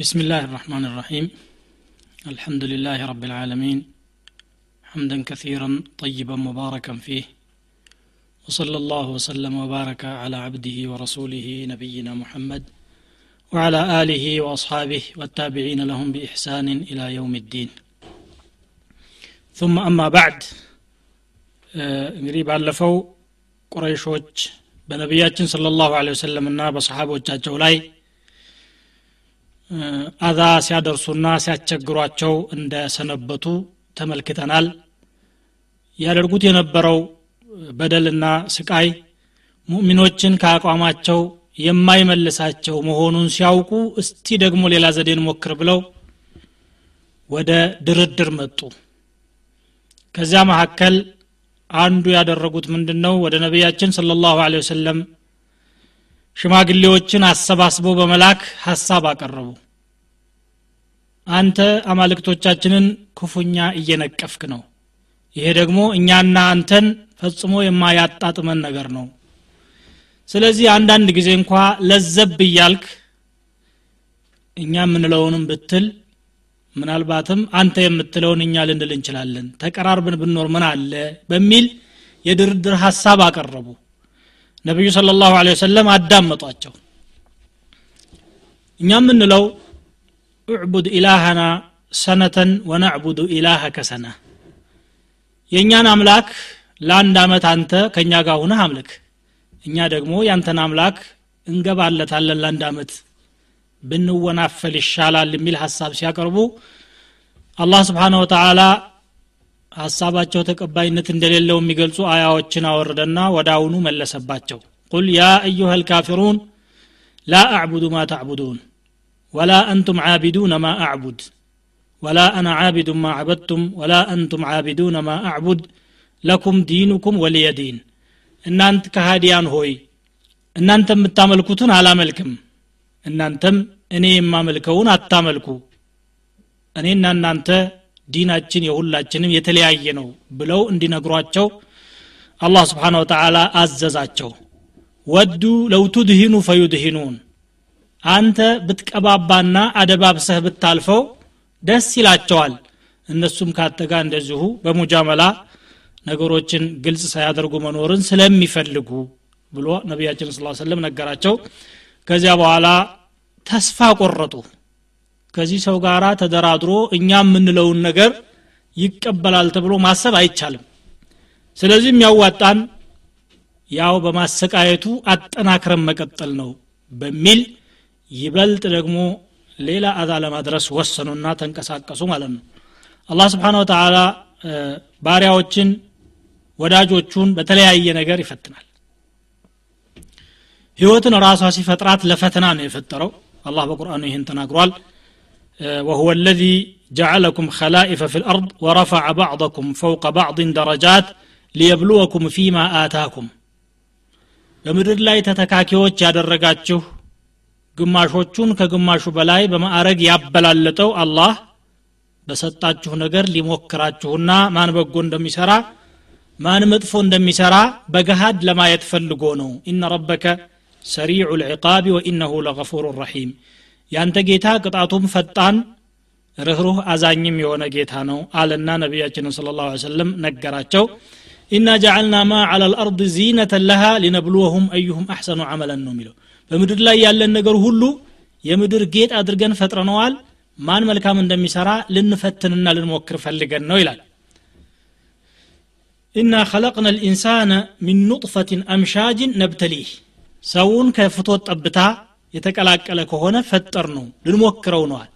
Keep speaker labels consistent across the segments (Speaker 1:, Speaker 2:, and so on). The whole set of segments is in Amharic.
Speaker 1: بسم الله الرحمن الرحيم الحمد لله رب العالمين حمدا كثيرا طيبا مباركا فيه وصلى الله وسلم وبارك على عبده ورسوله نبينا محمد وعلى آله وأصحابه والتابعين لهم بإحسان إلى يوم الدين ثم أما بعد እንግዲህ ባለፈው ቁረይሾች በነቢያችን ስለ ላሁ ለ ወሰለም እና በሰሓቦቻቸው ላይ አዛ ሲያደርሱና ሲያስቸግሯቸው እንደሰነበቱ ተመልክተናል። ያደርጉት የነበረው በደልና ስቃይ ሙእሚኖችን ከአቋማቸው የማይመልሳቸው መሆኑን ሲያውቁ እስቲ ደግሞ ሌላ ዘዴን ሞክር ብለው ወደ ድርድር መጡ። ከዚያ መካከል አንዱ ያደረጉት ምንድን ነው ወደ ነቢያችን ስለ ላሁ ወሰለም ሽማግሌዎችን አሰባስበው በመላክ ሀሳብ አቀረቡ። አንተ አማልክቶቻችንን ክፉኛ እየነቀፍክ ነው። ይሄ ደግሞ እኛና አንተን ፈጽሞ የማያጣጥመን ነገር ነው። ስለዚህ አንዳንድ ጊዜ እንኳ ለዘብ እያልክ እኛ የምንለውንም ብትል ምናልባትም አንተ የምትለውን እኛ ልንል እንችላለን ተቀራርብን ብኖር ምን አለ በሚል የድርድር ሀሳብ አቀረቡ ነቢዩ ስለ ላሁ ወሰለም አዳመጧቸው። እኛ የምንለው እዕቡድ ኢላሃና ሰነተን ወነዕቡዱ ኢላሃከ ሰና የእኛን አምላክ ለአንድ አመት አንተ ከእኛ ጋር ሁነህ አምልክ እኛ ደግሞ ያንተን አምላክ እንገባለታለን ለአንድ አመት ብንወናፈል ይሻላል የሚል ሀሳብ ሲያቀርቡ አላህ ስብሓነ ወተላ ሀሳባቸው ተቀባይነት እንደሌለው የሚገልጹ አያዎችን አወረደና ወደ አሁኑ መለሰባቸው ቁል ያ አዩሃ ልካፊሩን ላ አዕቡዱ ማ ተዕቡዱን ወላ አንቱም ዓቢዱነ ማ አዕቡድ ወላ አና ዓቢዱ ማ ዓበድቱም ወላ አንቱም ዓቢዱነ ማ አዕቡድ ለኩም ዲኑኩም ወልየ ዲን እናንት ከሃዲያን ሆይ እናንተ የምታመልኩትን አላመልክም እናንተም እኔ የማመልከውን አታመልኩ እኔና እናንተ ዲናችን የሁላችንም የተለያየ ነው ብለው እንዲነግሯቸው አላህ ስብሓን ወተላ አዘዛቸው። ወዱ ለው ቱድሂኑ ፈዩድሂኑን አንተ ብትቀባባና አደባብሰህ ብታልፈው ደስ ይላቸዋል። እነሱም ጋር እንደዚሁ በሙጃመላ ነገሮችን ግልጽ ሳያደርጉ መኖርን ስለሚፈልጉ ብሎ ነቢያችን ስ ሰለም ነገራቸው። ከዚያ በኋላ ተስፋ ቆረጡ ከዚህ ሰው ጋር ተደራድሮ እኛ የምንለውን ነገር ይቀበላል ተብሎ ማሰብ አይቻልም። ስለዚህ የሚያዋጣን ያው በማሰቃየቱ አጠናክረን መቀጠል ነው በሚል ይበልጥ ደግሞ ሌላ አዛ ለማድረስ ወሰኑና ተንቀሳቀሱ ማለት ነው። አላህ ስብሓን ወተላ ባሪያዎችን ወዳጆቹን በተለያየ ነገር ይፈትናል። ህይወትን ራሷ ሲፈጥራት ለፈተና ነው የፈጠረው። አላህ በቁርአኑ ይህን ተናግሯል وهو الذي جعلكم خلائف في الأرض ورفع بعضكم فوق بعض درجات ليبلوكم فيما آتاكم በምድር ላይ ተተካኪዎች ያደረጋችሁ ግማሾቹን ከግማሹ በላይ በማዕረግ ያበላለጠው አላህ በሰጣችሁ ነገር ሊሞክራችሁና ማን በጎ እንደሚሰራ ማን መጥፎ እንደሚሰራ በገሃድ ለማየት ፈልጎ ነው ኢነ ረበከ ሰሪዑ ልዕቃቢ ወኢነሁ ለገፉሩ ረሒም ያንተ ጌታ ቅጣቱም ፈጣን ርኅሩህ አዛኝም የሆነ ጌታ ነው አለና ነቢያችንን ስለ ላሁ ሰለም ነገራቸው። ኢና ጀዓልና ማ ዓላ ልአርድ ዚነተን ለሃ ሊነብልወሁም አዩሁም አሕሰኑ አመለን ነው የሚለው። በምድር ላይ ያለን ነገር ሁሉ የምድር ጌጥ አድርገን ፈጥረነዋል። ማን መልካም እንደሚሰራ ልንፈትንና ልንሞክር ፈልገን ነው ይላል። ኢና ኸለቅና ልኢንሳነ ሚን ኑጥፈትን አምሻጅን ነብተሊህ ሰውን ከፍቶት ጠብታ የተቀላቀለ ከሆነ ፈጠር ነው ልንሞክረው ነዋል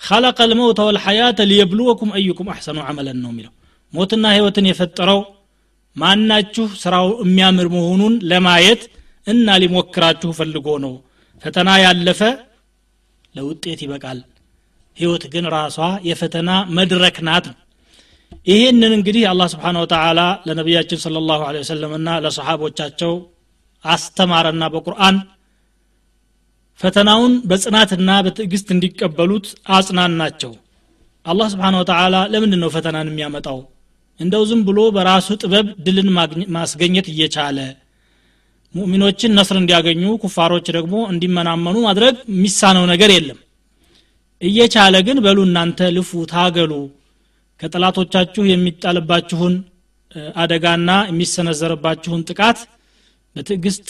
Speaker 1: خلق الموت والحياة ليبلوكم أيكم أحسن عملا ነው የሚለው ሞትና ህይወትን የፈጠረው ማናችሁ ስራው የሚያምር መሆኑን ለማየት እና ሊሞክራችሁ ፈልጎ ነው ፈተና ያለፈ ለውጤት ይበቃል ህይወት ግን ራሷ የፈተና መድረክ ናት ይህንን እንግዲህ አላህ ስብሓን ወተላ ለነቢያችን ስለ ላሁ ወሰለም እና ለሰሓቦቻቸው አስተማረና በቁርአን ፈተናውን በጽናትና በትዕግስት እንዲቀበሉት አጽናናቸው። አላህ ስብሓን ወተላ ለምንድን ነው ፈተናን የሚያመጣው? እንደው ዝም ብሎ በራሱ ጥበብ ድልን ማስገኘት እየቻለ ሙእሚኖችን ነስር እንዲያገኙ ኩፋሮች ደግሞ እንዲመናመኑ ማድረግ የሚሳነው ነገር የለም። እየቻለ ግን በሉ እናንተ ልፉ ታገሉ። ከጠላቶቻችሁ የሚጣልባችሁን አደጋና የሚሰነዘርባችሁን ጥቃት በትዕግስት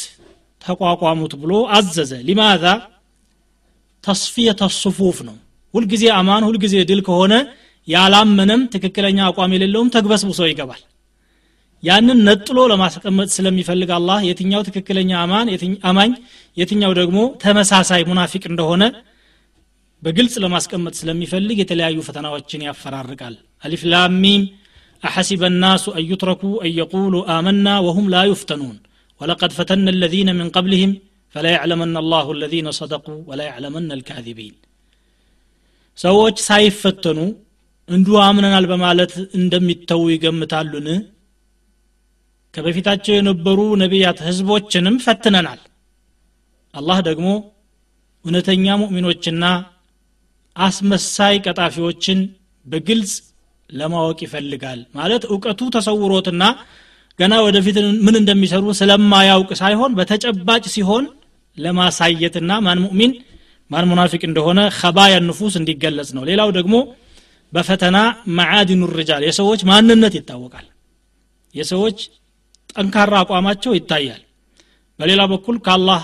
Speaker 1: ተቋቋሙት ብሎ አዘዘ። ሊማዛ? ተስፊየተ ሱፉፍ ነው። ሁልጊዜ አማን ሁልጊዜ ድል ከሆነ ያላመነም ትክክለኛ አቋም የሌለውም ተግበስብሶ ይገባል። ያንን ነጥሎ ለማስቀመጥ ስለሚፈልግ አላህ የትኛው ትክክለኛ አማን አማኝ የትኛው ደግሞ ተመሳሳይ ሙናፊቅ እንደሆነ በግልጽ ለማስቀመጥ ስለሚፈልግ የተለያዩ ፈተናዎችን ያፈራርቃል። አሊፍ ላሚም አሐሲበ ናሱ አን ዩትረኩ አን የቁሉ አመና ወሁም ላ ዩፍተኑን። ولقد فتنا الذين من قبلهم فلا يعلمن الله الذين صدقوا ولا يعلمن الكاذبين ሰዎች ሳይፈተኑ እንዲሁ አምነናል በማለት እንደሚተዉ ይገምታሉን ከበፊታቸው የነበሩ ነቢያት ህዝቦችንም ፈትነናል አላህ ደግሞ እውነተኛ ሙእሚኖችና አስመሳይ ቀጣፊዎችን በግልጽ ለማወቅ ይፈልጋል ማለት እውቀቱ ተሰውሮትና ገና ወደፊት ምን እንደሚሰሩ ስለማያውቅ ሳይሆን በተጨባጭ ሲሆን ለማሳየትና ማን ሙእሚን ማን ሙናፊቅ እንደሆነ ከባያ ንፉስ እንዲገለጽ ነው። ሌላው ደግሞ በፈተና መዓዲኑ ርጃል የሰዎች ማንነት ይታወቃል። የሰዎች ጠንካራ አቋማቸው ይታያል። በሌላ በኩል ከአላህ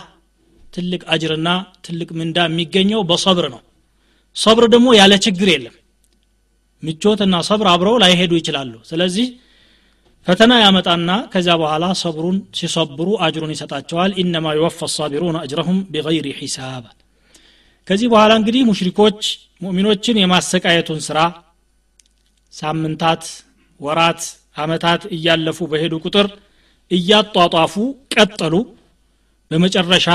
Speaker 1: ትልቅ አጅርና ትልቅ ምንዳ የሚገኘው በሰብር ነው። ሰብር ደግሞ ያለ ችግር የለም። ምቾትና ሰብር አብረው ላይሄዱ ይችላሉ። ስለዚህ ፈተና ያመጣና ከዚያ በኋላ ሰብሩን ሲሰብሩ አጅሩን ይሰጣቸዋል። ኢነማ ይወፋ ሳቢሩን አጅረሁም ቢገይሪ ሒሳብ። ከዚህ በኋላ እንግዲህ ሙሽሪኮች ሙእሚኖችን የማሰቃየቱን ስራ ሳምንታት ወራት አመታት እያለፉ በሄዱ ቁጥር እያጧጧፉ ቀጠሉ። በመጨረሻ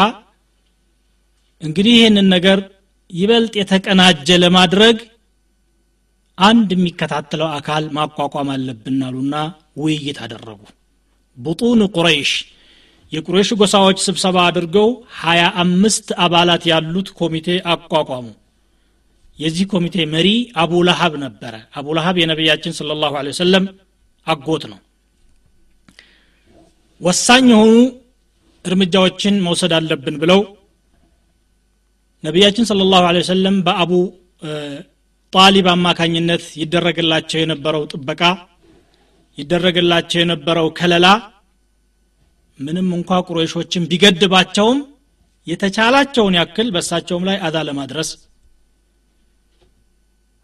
Speaker 1: እንግዲህ ይህንን ነገር ይበልጥ የተቀናጀ ለማድረግ አንድ የሚከታተለው አካል ማቋቋም አለብን አሉና ውይይት አደረጉ። ቡጡን ቁረይሽ የቁረይሽ ጎሳዎች ስብሰባ አድርገው ሀያ አምስት አባላት ያሉት ኮሚቴ አቋቋሙ። የዚህ ኮሚቴ መሪ አቡ ለሀብ ነበረ። አቡ ለሀብ የነቢያችን ስለ ላሁ ወሰለም አጎት ነው። ወሳኝ የሆኑ እርምጃዎችን መውሰድ አለብን ብለው ነቢያችን ስለ ላሁ ወሰለም በአቡ ጣሊብ አማካኝነት ይደረግላቸው የነበረው ጥበቃ ይደረግላቸው የነበረው ከለላ ምንም እንኳ ቁረይሾችን ቢገድባቸውም የተቻላቸውን ያክል በሳቸውም ላይ አዛ ለማድረስ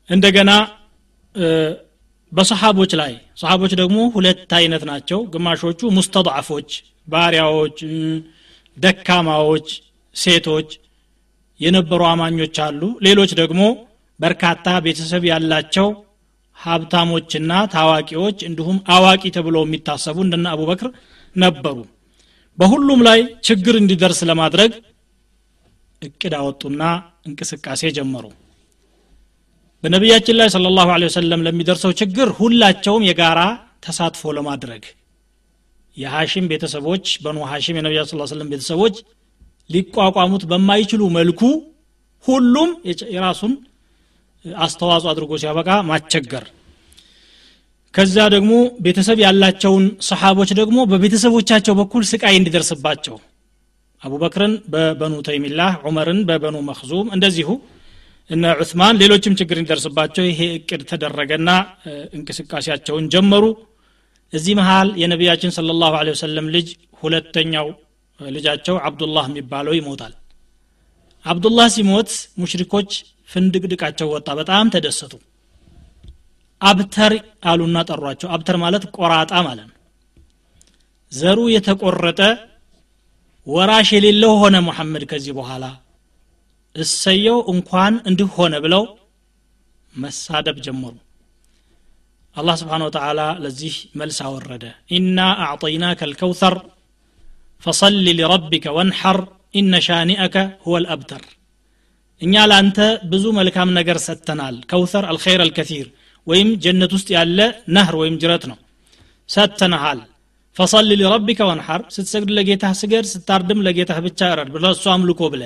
Speaker 1: እንደገና በሰሓቦች ላይ ሰሓቦች ደግሞ ሁለት አይነት ናቸው። ግማሾቹ ሙስተضዓፎች ባሪያዎች ደካማዎች ሴቶች የነበሩ አማኞች አሉ። ሌሎች ደግሞ በርካታ ቤተሰብ ያላቸው ሀብታሞችና ታዋቂዎች እንዲሁም አዋቂ ተብለው የሚታሰቡ እንደነ አቡበክር ነበሩ። በሁሉም ላይ ችግር እንዲደርስ ለማድረግ እቅድ አወጡና እንቅስቃሴ ጀመሩ። በነቢያችን ላይ ስለ ላሁ ወሰለም ለሚደርሰው ችግር ሁላቸውም የጋራ ተሳትፎ ለማድረግ የሐሽም ቤተሰቦች በኑ ሐሽም የነቢያ ስ ስለም ቤተሰቦች ሊቋቋሙት በማይችሉ መልኩ ሁሉም የራሱን አስተዋጽኦ አድርጎ ሲያበቃ ማቸገር ከዛ ደግሞ ቤተሰብ ያላቸውን ሰሓቦች ደግሞ በቤተሰቦቻቸው በኩል ስቃይ እንዲደርስባቸው አቡበክርን በበኑ ተይሚላህ ዑመርን በበኑ መክዙም እንደዚሁ እነ ዑስማን ሌሎችም ችግር እንዲደርስባቸው ይሄ እቅድ ተደረገና እንቅስቃሴያቸውን ጀመሩ። እዚህ መሃል የነቢያችን ስለ ላሁ ወሰለም ልጅ ሁለተኛው ልጃቸው አብዱላህ የሚባለው ይሞታል። አብዱላህ ሲሞት ሙሽሪኮች ፍንድቅድቃቸው ወጣ። በጣም ተደሰቱ። አብተር አሉና ጠሯቸው። አብተር ማለት ቆራጣ ማለት ነው። ዘሩ የተቆረጠ ወራሽ የሌለው ሆነ ሙሐመድ ከዚህ በኋላ። እሰየው እንኳን እንዲህ ሆነ ብለው መሳደብ ጀመሩ። አላህ ስብሓን ወተላ ለዚህ መልስ አወረደ። ኢና አዕጠይናከ ልከውተር ፈሰሊ ሊረቢከ ወንሐር ኢነ ሻኒአከ ሁወ ልአብተር እኛ ለአንተ ብዙ መልካም ነገር ሰጥተናል። ከውተር አልኸይር አልከቲር ወይም ጀነት ውስጥ ያለ ነህር ወይም ጅረት ነው። ሰጥተናሃል ፈሰሊ ሊረቢከ ወንሐር ስትሰግድ ለጌታህ ስገድ ስታርድም ለጌታህ ብቻ እረድ ብለ እሱ አምልኮ ብለ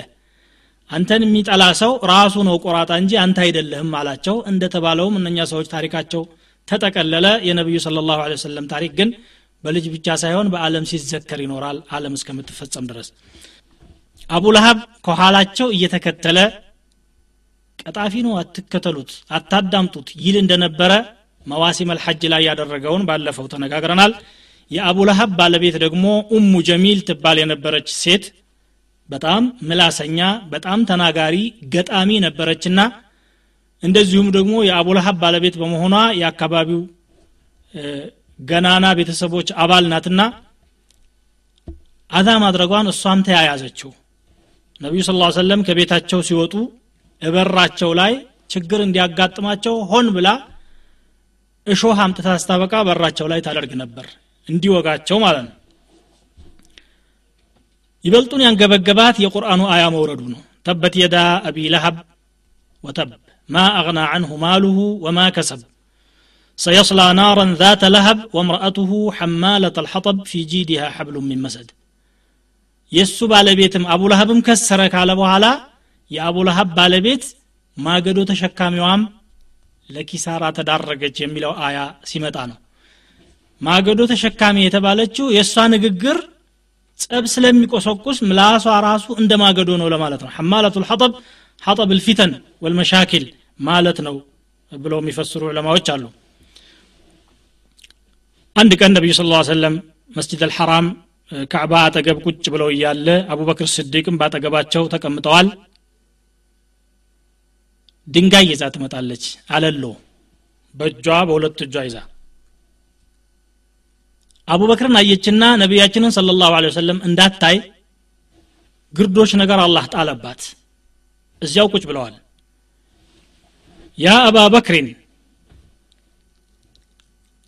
Speaker 1: አንተን የሚጠላ ሰው ራሱ ነው ቆራጣ እንጂ አንተ አይደለህም አላቸው። እንደተባለውም እነኛ ሰዎች ታሪካቸው ተጠቀለለ። የነቢዩ ስለ ላሁ ወሰለም ታሪክ ግን በልጅ ብቻ ሳይሆን በአለም ሲዘከር ይኖራል። አለም እስከምትፈጸም ድረስ አቡ ለሀብ ከኋላቸው እየተከተለ ቀጣፊ ነው አትከተሉት አታዳምጡት ይል እንደነበረ መዋሲም አልሐጅ ላይ ያደረገውን ባለፈው ተነጋግረናል። የአቡ ለሀብ ባለቤት ደግሞ ኡሙ ጀሚል ትባል የነበረች ሴት በጣም ምላሰኛ በጣም ተናጋሪ ገጣሚ ነበረችና እንደዚሁም ደግሞ የአቡ ለሀብ ባለቤት በመሆኗ የአካባቢው ገናና ቤተሰቦች አባል ናትና አዛ ማድረጓን እሷም ተያያዘችው። ነቢዩ ስ ሰለም ከቤታቸው ሲወጡ እበራቸው ላይ ችግር እንዲያጋጥማቸው ሆን ብላ እሾህ አምጥታ ስታበቃ በራቸው ላይ ታደርግ ነበር እንዲወጋቸው ማለት ነው ይበልጡን ያንገበገባት የቁርአኑ አያ መውረዱ ነው ተበት የዳ አቢ ለሀብ ወተብ ማ አግና አንሁ ማሉሁ ወማ ከሰብ سيصلى نارا ذات لهب وامرأته حمالة الحطب في جيدها حبل من مسد የእሱ ባለቤትም አቡ ለሀብም ከሰረ ካለ በኋላ የአቡ ለሀብ ባለቤት ማገዶ ተሸካሚዋም ለኪሳራ ተዳረገች የሚለው አያ ሲመጣ ነው። ማገዶ ተሸካሚ የተባለችው የእሷ ንግግር ጸብ ስለሚቆሰቁስ ምላሷ ራሱ እንደ ማገዶ ነው ለማለት ነው። ሐማለቱ ልሐጠብ ሐጠብ ልፊተን ወልመሻኪል ማለት ነው ብለው የሚፈስሩ ዑለማዎች አሉ። አንድ ቀን ነቢዩ ስ ሰለም መስጅድ አልሐራም ካዕባ አጠገብ ቁጭ ብለው እያለ አቡበክር ስዲቅም ባጠገባቸው ተቀምጠዋል ድንጋይ ይዛ ትመጣለች። አለሎ በእጇ በሁለት እጇ ይዛ አቡበክርን አየችና ነቢያችንን ስለ ላሁ ወሰለም እንዳታይ ግርዶች ነገር አላህ ጣለባት። እዚያው ቁጭ ብለዋል። ያ አባ በክሪን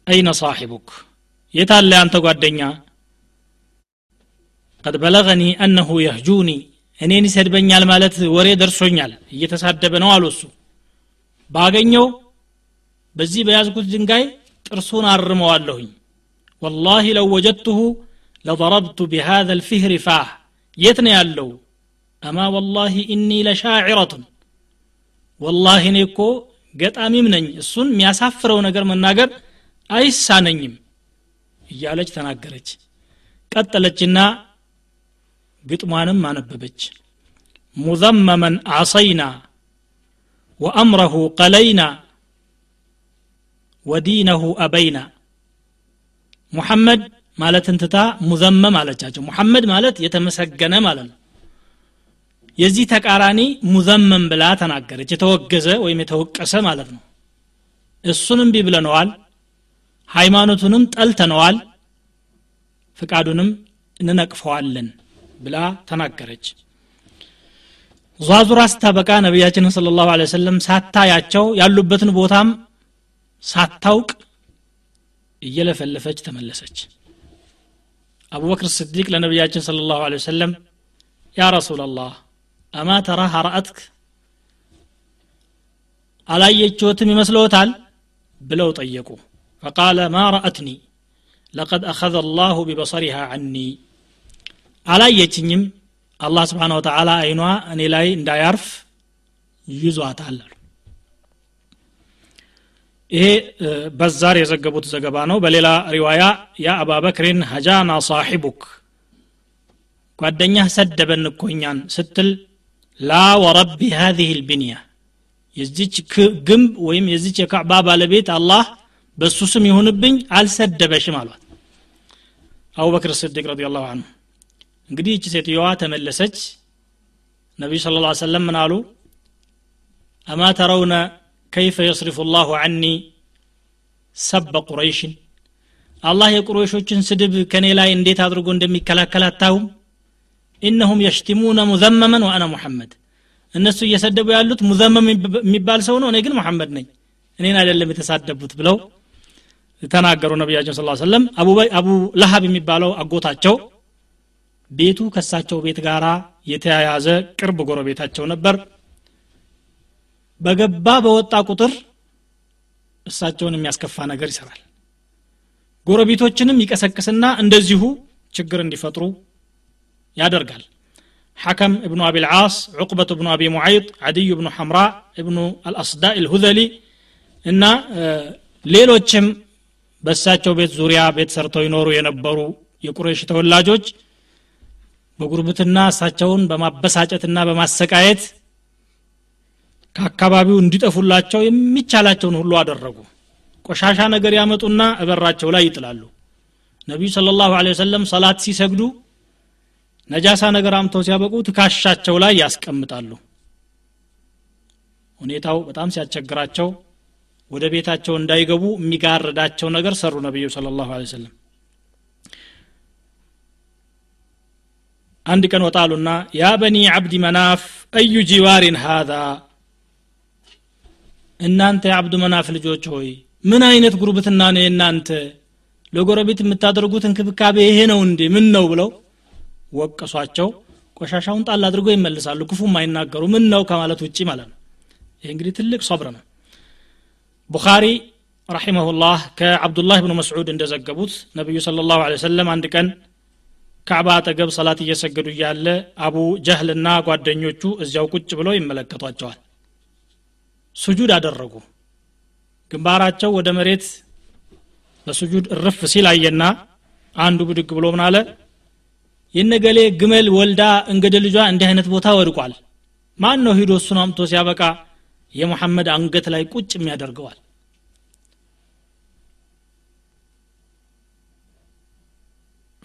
Speaker 1: አይነ ሳሒቡክ የታለ አንተ ጓደኛ? ቀድ በለገኒ አነሁ የህጁኒ እኔን ይሰድበኛል ማለት ወሬ ደርሶኛል። እየተሳደበ ነው አሉ እሱ። ባገኘው በዚህ በያዝኩት ድንጋይ ጥርሱን አርመዋለሁኝ። ወላሂ ለው ወጀድቱሁ ለضረብቱ ቢሃذ ልፊህሪ ፋህ። የት ነው ያለው? አማ ወላሂ እኒ ለሻዒረቱን። ወላሂ እኔ እኮ ገጣሚም ነኝ። እሱን የሚያሳፍረው ነገር መናገር አይሳነኝም እያለች ተናገረች። ቀጠለችና ግጥሟንም አነበበች። ሙዘመመን አሰይና ወአምረሁ ቀለይና ወዲነሁ አበይና። ሙሐመድ ማለትን ትታ ሙዘመም አለቻቸው። ሙሐመድ ማለት የተመሰገነ ማለት ነው። የዚህ ተቃራኒ ሙዘመም ብላ ተናገረች። የተወገዘ ወይም የተወቀሰ ማለት ነው። እሱንም ቢብለነዋል ሃይማኖቱንም ጠልተነዋል። ፍቃዱንም እንነቅፈዋለን ብላ ተናገረች። ዟዙራ ስታበቃ ነቢያችንን ስለ ላሁ ሰለም ሳታያቸው ያሉበትን ቦታም ሳታውቅ እየለፈለፈች ተመለሰች። አቡበክር ስዲቅ ለነቢያችን ስለ ላሁ ወሰለም ያ ረሱላላህ አማ ተራህ ረአትክ አላየችዎትም ይመስለዎታል ብለው ጠየቁ። ፈቃለ ማ ረአትኒ? ለቀድ አኸዘ አላሁ ቢበሰሪሃ ዐኒ አላየችኝም። አላህ ስብሓን ወተላ አይኗ እኔ ላይ እንዳያርፍ ይዟታል ይሄ በዛር የዘገቡት ዘገባ ነው። በሌላ ሪዋያ ያ አባበክሪን ሀጃና ሳሒቡክ ጓደኛህ ሰደበን እኮኛን ስትል ላ ወረቢ ሀዚህ ልብንያ የዚች ግንብ ወይም የዚች የካዕባ ባለቤት አላህ በእሱ ስም ይሁንብኝ አልሰደበሽም አሏት። አቡበክር ስዲቅ ረዲ ላሁ አንሁ እንግዲህ እቺ ሴትዮዋ ተመለሰች። ነቢዩ ስለ ላ ሰለም ምን አሉ? አማ ተረውነ ከይፈ የስሪፉ ላሁ ዐኒ ሰበ ቁረይሽን? አላህ የቁረይሾችን ስድብ ከኔ ላይ እንዴት አድርጎ እንደሚከላከል አታሁም ኢነሁም የሽቲሙነ ሙዘመመን ወአና ሙሐመድ። እነሱ እየሰደቡ ያሉት ሙዘመም የሚባል ሰው ነው እኔ ግን ሙሐመድ ነኝ እኔን አይደለም የተሳደቡት ብለው ተናገሩ ነቢያችን ስ ሰለም አቡ ለሀብ የሚባለው አጎታቸው ቤቱ ከሳቸው ቤት ጋር የተያያዘ ቅርብ ጎረቤታቸው ነበር። በገባ በወጣ ቁጥር እሳቸውን የሚያስከፋ ነገር ይሰራል። ጎረቤቶችንም ይቀሰቅስና እንደዚሁ ችግር እንዲፈጥሩ ያደርጋል። ሐከም እብኑ አቢ ልዓስ ዑቅበት እብኑ አቢ ሙዓይጥ አድዩ እብኑ ሐምራ እብኑ አልአስዳ ልሁዘሊ እና ሌሎችም በእሳቸው ቤት ዙሪያ ቤት ሰርተው ይኖሩ የነበሩ የቁረይሽ ተወላጆች በጉርብትና እሳቸውን በማበሳጨትና በማሰቃየት ከአካባቢው እንዲጠፉላቸው የሚቻላቸውን ሁሉ አደረጉ። ቆሻሻ ነገር ያመጡና እበራቸው ላይ ይጥላሉ። ነቢዩ ስለ ላሁ ወሰለም ሰላት ሲሰግዱ ነጃሳ ነገር አምተው ሲያበቁ ትካሻቸው ላይ ያስቀምጣሉ። ሁኔታው በጣም ሲያስቸግራቸው ወደ ቤታቸው እንዳይገቡ የሚጋርዳቸው ነገር ሰሩ ነቢዩ ስለ ላሁ ሰለም አንድ ቀን ወጣሉና ያ በኒ ዓብዲ መናፍ አዩ ጂዋሪን ሃዛ? እናንተ የአብዱ መናፍ ልጆች ሆይ ምን አይነት ጉርብትና ነው የእናንተ? ለጎረቤት የምታደርጉት እንክብካቤ ይሄ ነው እንዴ? ምን ነው ብለው ወቀሷቸው። ቆሻሻውን ጣል አድርገው ይመልሳሉ ክፉ አይናገሩ። ምን ነው ከማለት ውጭ ማለት ነው። ይህ እንግዲህ ትልቅ ሶብር ነው። ቡኻሪ ረሒመሁላህ ከአብዱላህ ብኑ መስዑድ እንደዘገቡት ነቢዩ ስለ ላሁ ሰለም አንድ ቀን ካዕባ አጠገብ ሰላት እየሰገዱ እያለ አቡ ጀህልና ጓደኞቹ እዚያው ቁጭ ብለው ይመለከቷቸዋል። ሱጁድ አደረጉ። ግንባራቸው ወደ መሬት በሱጁድ እርፍ ሲል አየና አንዱ ብድግ ብሎ ምን አለ? የነገሌ ግመል ወልዳ እንግድ ልጇ እንዲህ አይነት ቦታ ወድቋል። ማን ነው ሂዶ እሱን አምቶ ሲያበቃ? የሙሐመድ አንገት ላይ ቁጭ የሚያደርገዋል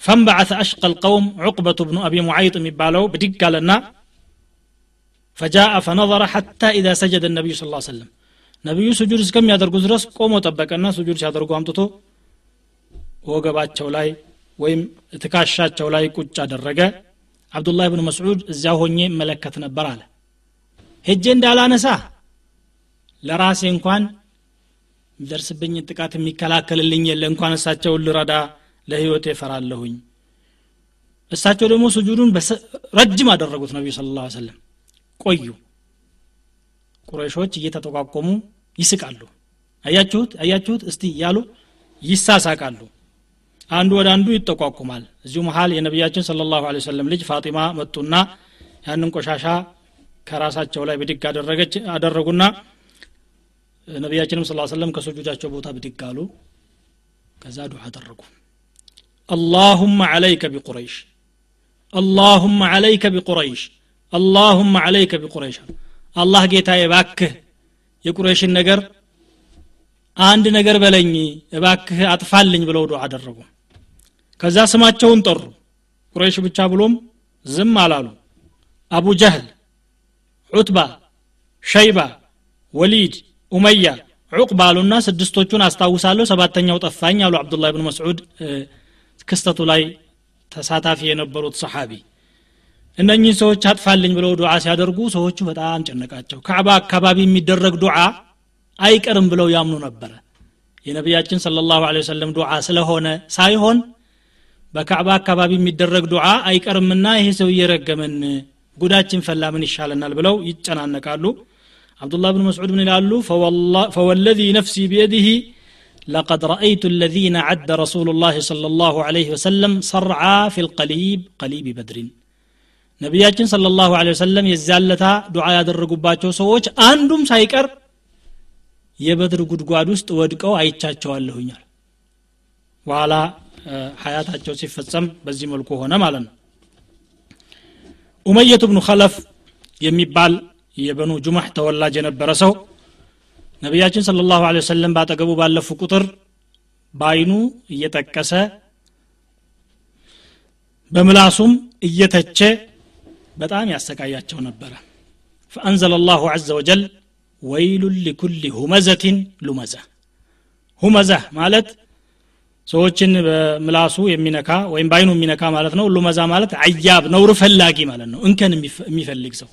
Speaker 1: ፈንበዓተ አሽቀ ልቀውም ዑቅበቱ ብኑ አቢ ሙዓይጥ የሚባለው ብድግ አለና ፈጃአ ፈነظረ ሐታ ኢዛ ሰጀደ ነቢዩ ስ ሰለም ነቢዩ ስጁድ እስከሚያደርጉ ድረስ ቆሞ ጠበቀና ስጁድ ሲያደርጉ አምጥቶ ወገባቸው ላይ ወይም ትካሻቸው ላይ ቁጭ አደረገ አብዱላህ ብን መስዑድ እዚያ ሆኜ መለከት ነበር አለ ሄጄ እንዳላነሳ ለራሴ እንኳን ደርስብኝ ጥቃት የሚከላከልልኝ የለ እንኳን እሳቸውን ልረዳ ለህይወት እፈራለሁኝ። እሳቸው ደግሞ ስጁዱን ረጅም አደረጉት ነቢዩ ስለ ላ ሰለም ቆዩ። ቁረይሾች እየተጠቋቆሙ ይስቃሉ። አያችሁት? አያችሁት? እስቲ እያሉ ይሳሳቃሉ። አንዱ ወደ አንዱ ይጠቋቁማል። እዚሁ መሀል የነቢያችን ስለ ላሁ ሰለም ልጅ ፋጢማ መጡና ያንን ቆሻሻ ከራሳቸው ላይ ብድግ አደረገች አደረጉና ነቢያችንም ስ ሰለም ከሱጁዳቸው ቦታ ብድግ አሉ። ከዛ ዱዓ አደረጉ አላሁመ አለይከ ቢቁረይሽ አላሁመ አለይከ ቢቁረይሽ አላሁመ አለይከ ቢቁረይሽ አላህ ጌታዬ እባክህ የቁረይሽን ነገር አንድ ነገር በለኝ እባክህ አጥፋልኝ ብለው ዱዓ አደረጉ ከዛ ስማቸውን ጠሩ ቁረይሽ ብቻ ብሎም ዝም አላሉ አቡ ጀህል ዑትባ ሸይባ ወሊድ ኡመያ ዑቅባ አሉና ስድስቶቹን አስታውሳለሁ ሰባተኛው ጠፋኝ አሉ አብዱላህ ብን መስዑድ ክስተቱ ላይ ተሳታፊ የነበሩት ሰሓቢ። እነኚህ ሰዎች አጥፋልኝ ብለው ዱዓ ሲያደርጉ ሰዎቹ በጣም ጨነቃቸው። ካዕባ አካባቢ የሚደረግ ዱዓ አይቀርም ብለው ያምኑ ነበረ። የነቢያችን ስለ ላሁ ወሰለም ዱዓ ስለሆነ ሳይሆን በካዕባ አካባቢ የሚደረግ ዱዓ አይቀርምና ይሄ ሰው እየረገመን ጉዳችን ፈላ ምን ይሻለናል? ብለው ይጨናነቃሉ። አብዱላህ ብን መስዑድ ምን ይላሉ? ፈወለዚ ነፍሲ ቢየዲህ لقد رأيت الذين عد رسول الله صلى الله عليه وسلم صرعى في القليب قليب بدر ነቢያችን صلى الله عليه وسلم የዛለታ ዱዓ ያደረጉባቸው ሰዎች አንዱም ሳይቀር የበድር ጉድጓድ ውስጥ ወድቀው አይቻቸዋለሁኛል በኋላ ሀያታቸው ሲፈጸም በዚህ መልኩ ሆነ ማለት ነው ኡመየት ብኑ ከለፍ የሚባል የበኑ ጁማህ ተወላጅ የነበረ ሰው ነቢያችን ስለ ላሁ ወሰለም ባጠገቡ ባለፉ ቁጥር በአይኑ እየጠቀሰ በምላሱም እየተቸ በጣም ያሰቃያቸው ነበረ። فأنزل الله عز وجل ويل لكل همزة لمزة همزة ማለት ሰዎችን በምላሱ የሚነካ ወይም በአይኑ የሚነካ ማለት ነው። لمزة ማለት عياب ነውር ፈላጊ ማለት ነው። እንከን የሚፈልግ ሰው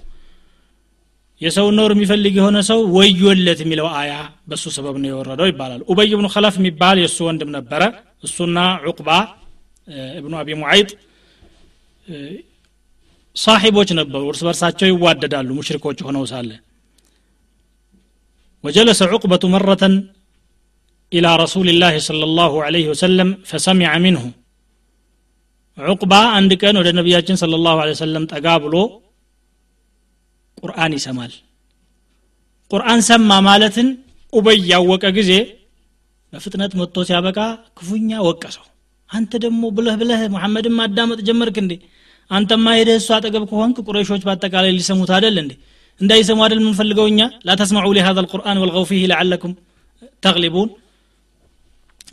Speaker 1: የሰው ነውር የሚፈልግ የሆነ ሰው ወዮለት የሚለው አያ በሱ ሰበብ ነው የወረደው ይባላል ኡበይ ብኑ ከለፍ የሚባል የእሱ ወንድም ነበረ እሱና ዑቅባ እብኑ አቢ ሙዓይጥ ሳሒቦች ነበሩ እርስ በርሳቸው ይዋደዳሉ ሙሽሪኮች ሆነው ሳለ وجلس عقبة مرة إلى رسول الله صلى الله عليه وسلم فسمع منه عقبة عند كان ودى نبياتين صلى الله عليه وسلم تقابلوا ቁርአን ይሰማል። ቁርአን ሰማ ማለትን ኡበይ ያወቀ ጊዜ በፍጥነት መጥቶ ሲያበቃ ክፉኛ ወቀሰው። አንተ ደግሞ ብለህ ብለህ መሐመድን ማዳመጥ ጀመርክ እንዴ? አንተማ ሄደህ እሱ አጠገብ ከሆንክ ቁረይሾች በአጠቃላይ ሊሰሙት አደል እንዴ? እንዳይሰሙ አደል የምንፈልገው እኛ? ላተስማዑ ሊሃዛ ልቁርአን ወልቀው ፊህ ለዓለኩም ተቅሊቡን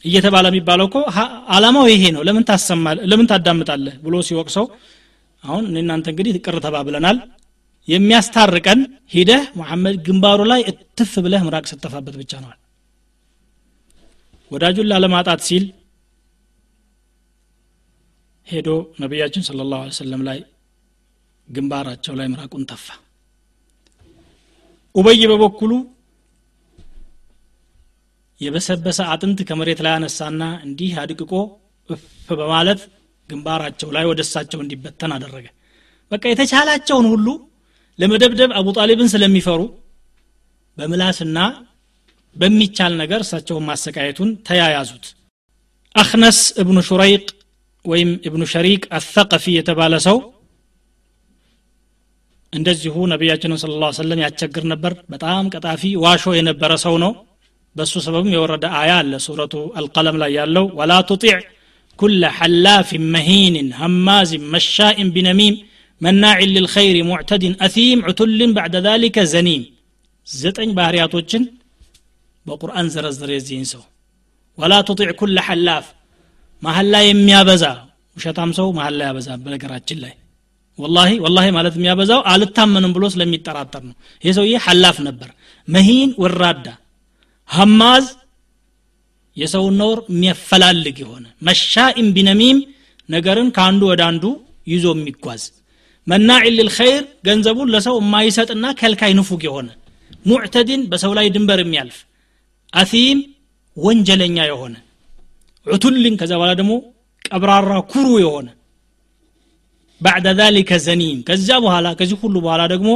Speaker 1: እየተባለ የሚባለው እኮ አላማው ይሄ ነው። ለምን ታሰማል ለምን ታዳምጣለህ? ብሎ ሲወቅሰው አሁን እናንተ እንግዲህ ቅር ተባብለናል። የሚያስታርቀን ሂደህ መሐመድ ግንባሩ ላይ እትፍ ብለህ ምራቅ ስተፋበት ብቻ ነዋል ወዳጁን ላለማጣት ሲል ሄዶ ነቢያችን ስለ ላሁ ሰለም ላይ ግንባራቸው ላይ ምራቁን ተፋ። ኡበይ በበኩሉ የበሰበሰ አጥንት ከመሬት ላይ አነሳና እንዲህ አድቅቆ እፍ በማለት ግንባራቸው ላይ ወደ እሳቸው እንዲበተን አደረገ። በቃ የተቻላቸውን ሁሉ ለመደብደብ አቡ ጣሊብን ስለሚፈሩ በምላስና በሚቻል ነገር እሳቸውን ማሰቃየቱን ተያያዙት። አክነስ እብኑ ሹረይቅ ወይም እብኑ ሸሪቅ አተቀፊ የተባለ ሰው እንደዚሁ ነቢያችንን صلى الله عليه وسلم ያስቸግር ነበር። በጣም ቀጣፊ ዋሾ የነበረ ሰው ነው። በሱ ሰበብም የወረደ አያ አለ ሱረቱ አልቀለም ላይ ያለው ولا تطع كل حلاف مهين هماز مشاء بنميم መናዕን ልልኸይር ሙዕተድን አሲም ዑቱልን ባዕደ ዛሊከ ዘኒም ዘጠኝ ባህርያቶችን በቁርአን ዘረዘረ የዚህን ሰው። ወላ ቱጢዕ ኩለ ሐላፍ መሀል ላይ የሚያበዛ ውሸታም ሰው መሀል ላይ ያበዛ በነገራችን ላይ። ወላሂ ወላሂ ማለት የሚያበዛው አልታመንም ብሎ ስለሚጠራጠር ነው። ይህ ሰውዬ ሐላፍ ነበር መሂን ወራዳ ሀማዝ የሰውን ነውር የሚያፈላልግ የሆነ መሻኢም ቢነሚም ነገርን ከአንዱ ወደ አንዱ ይዞ የሚጓዝ መናዒን ልልኸይር ገንዘቡን ለሰው የማይሰጥና ከልካይ ንፉግ የሆነ ሙዕተድን በሰው ላይ ድንበር የሚያልፍ አሲም ወንጀለኛ የሆነ ዑቱልን ከዛ በኋላ ደግሞ ቀብራራ ኩሩ የሆነ ባዕደ ዛሊከ ዘኒም ከዚያ በኋላ ከዚህ ሁሉ በኋላ ደግሞ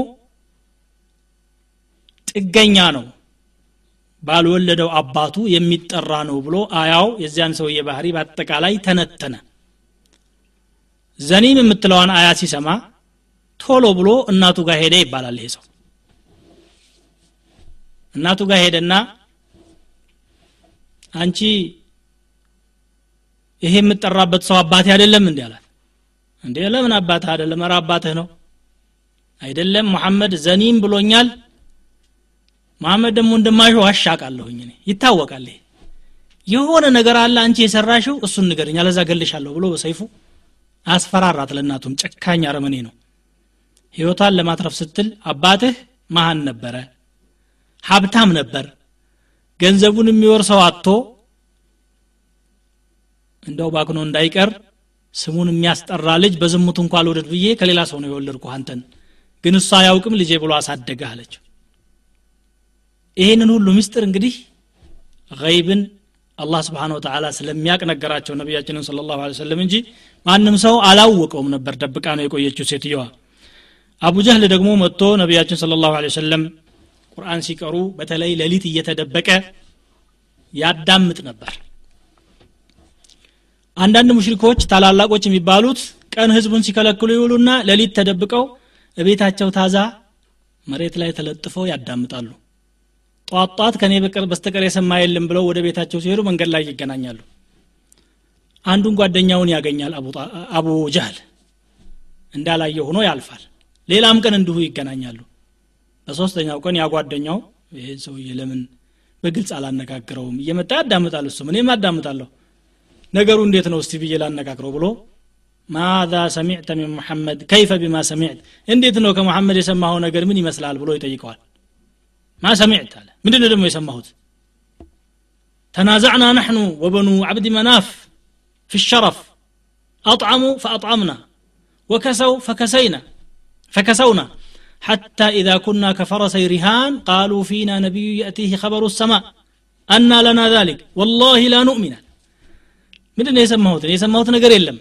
Speaker 1: ጥገኛ ነው። ባልወለደው አባቱ የሚጠራ ነው ብሎ አያው የዚያን ሰውዬ ባህሪ በአጠቃላይ ተነተነ። ዘኒም የምትለዋን አያ ሲሰማ ቶሎ ብሎ እናቱ ጋር ሄደ ይባላል ይሄ ሰው። እናቱ ጋር ሄደና አንቺ ይሄ የምጠራበት ሰው አባቴ አይደለም እንዲ አላት። እንዴ ለምን አባትህ አይደለም? ኧረ አባትህ ነው። አይደለም ሙሐመድ ዘኒም ብሎኛል። መሐመድ ደግሞ እንደማይሸው አሻቃለሁኝ እኔ። ይታወቃል ይሄ። የሆነ ነገር አለ አንቺ የሰራሽው እሱን ንገርኝ አለዛ ገልሻለሁ ብሎ በሰይፉ አስፈራራት ለእናቱም። ጨካኝ አረመኔ ነው ህይወቷን ለማትረፍ ስትል አባትህ መሀን ነበረ። ሀብታም ነበር። ገንዘቡን የሚወርሰው አጥቶ እንደው ባክኖ እንዳይቀር ስሙን የሚያስጠራ ልጅ በዝሙት እንኳ ልውደድ ብዬ ከሌላ ሰው ነው የወለድኩ አንተን። ግን እሷ አያውቅም ልጄ ብሎ አሳደገ አለችው ይህንን ሁሉ ምስጢር እንግዲህ ገይብን አላህ ስብሓን ወተላ ስለሚያቅ ነገራቸው ነቢያችንን ስለ ላሁ እንጂ ማንም ሰው አላወቀውም ነበር ደብቃ ነው የቆየችው ሴትየዋ አቡ ጀህል ደግሞ መጥቶ ነቢያችን ስለ ላሁ ሰለም ቁርአን ሲቀሩ በተለይ ሌሊት እየተደበቀ ያዳምጥ ነበር። አንዳንድ ሙሽሪኮች ታላላቆች የሚባሉት ቀን ህዝቡን ሲከለክሉ ይውሉና ሌሊት ተደብቀው እቤታቸው ታዛ መሬት ላይ ተለጥፈው ያዳምጣሉ። ጧት ጧት ከኔ በስተቀር የሰማ የለም ብለው ወደ ቤታቸው ሲሄዱ መንገድ ላይ ይገናኛሉ። አንዱን ጓደኛውን ያገኛል አቡ ጃህል እንዳላየ ሆኖ ያልፋል ሌላም ቀን እንዲሁ ይገናኛሉ። በሶስተኛው ቀን ያ ጓደኛው ይሄ ሰውዬ ለምን በግልጽ አላነጋግረውም? እየመጣ ያዳምጣል እሱም። እኔም አዳምጣለሁ። ነገሩ እንዴት ነው እስቲ ብዬ ላነጋግረው ብሎ ماذا سمعت من محمد? كيف بما سمعت? እንዴት ነው ከሙሐመድ የሰማኸው ነገር ምን ይመስላል? ብሎ ይጠይቀዋል። ما سمعت? አለ። ምንድን ደግሞ የሰማሁት? تنازعنا نحن وبنو عبد مناف في الشرف أطعموا فأطعمنا وكسوا فكسونا فكسونا حتى إذا كنا كفرسي رهان قالوا فينا نبي يأتيه خبر السماء أنا لنا ذلك والله لا نؤمن ምንድን ነው የሰማሁት የሰማሁት ነገር የለም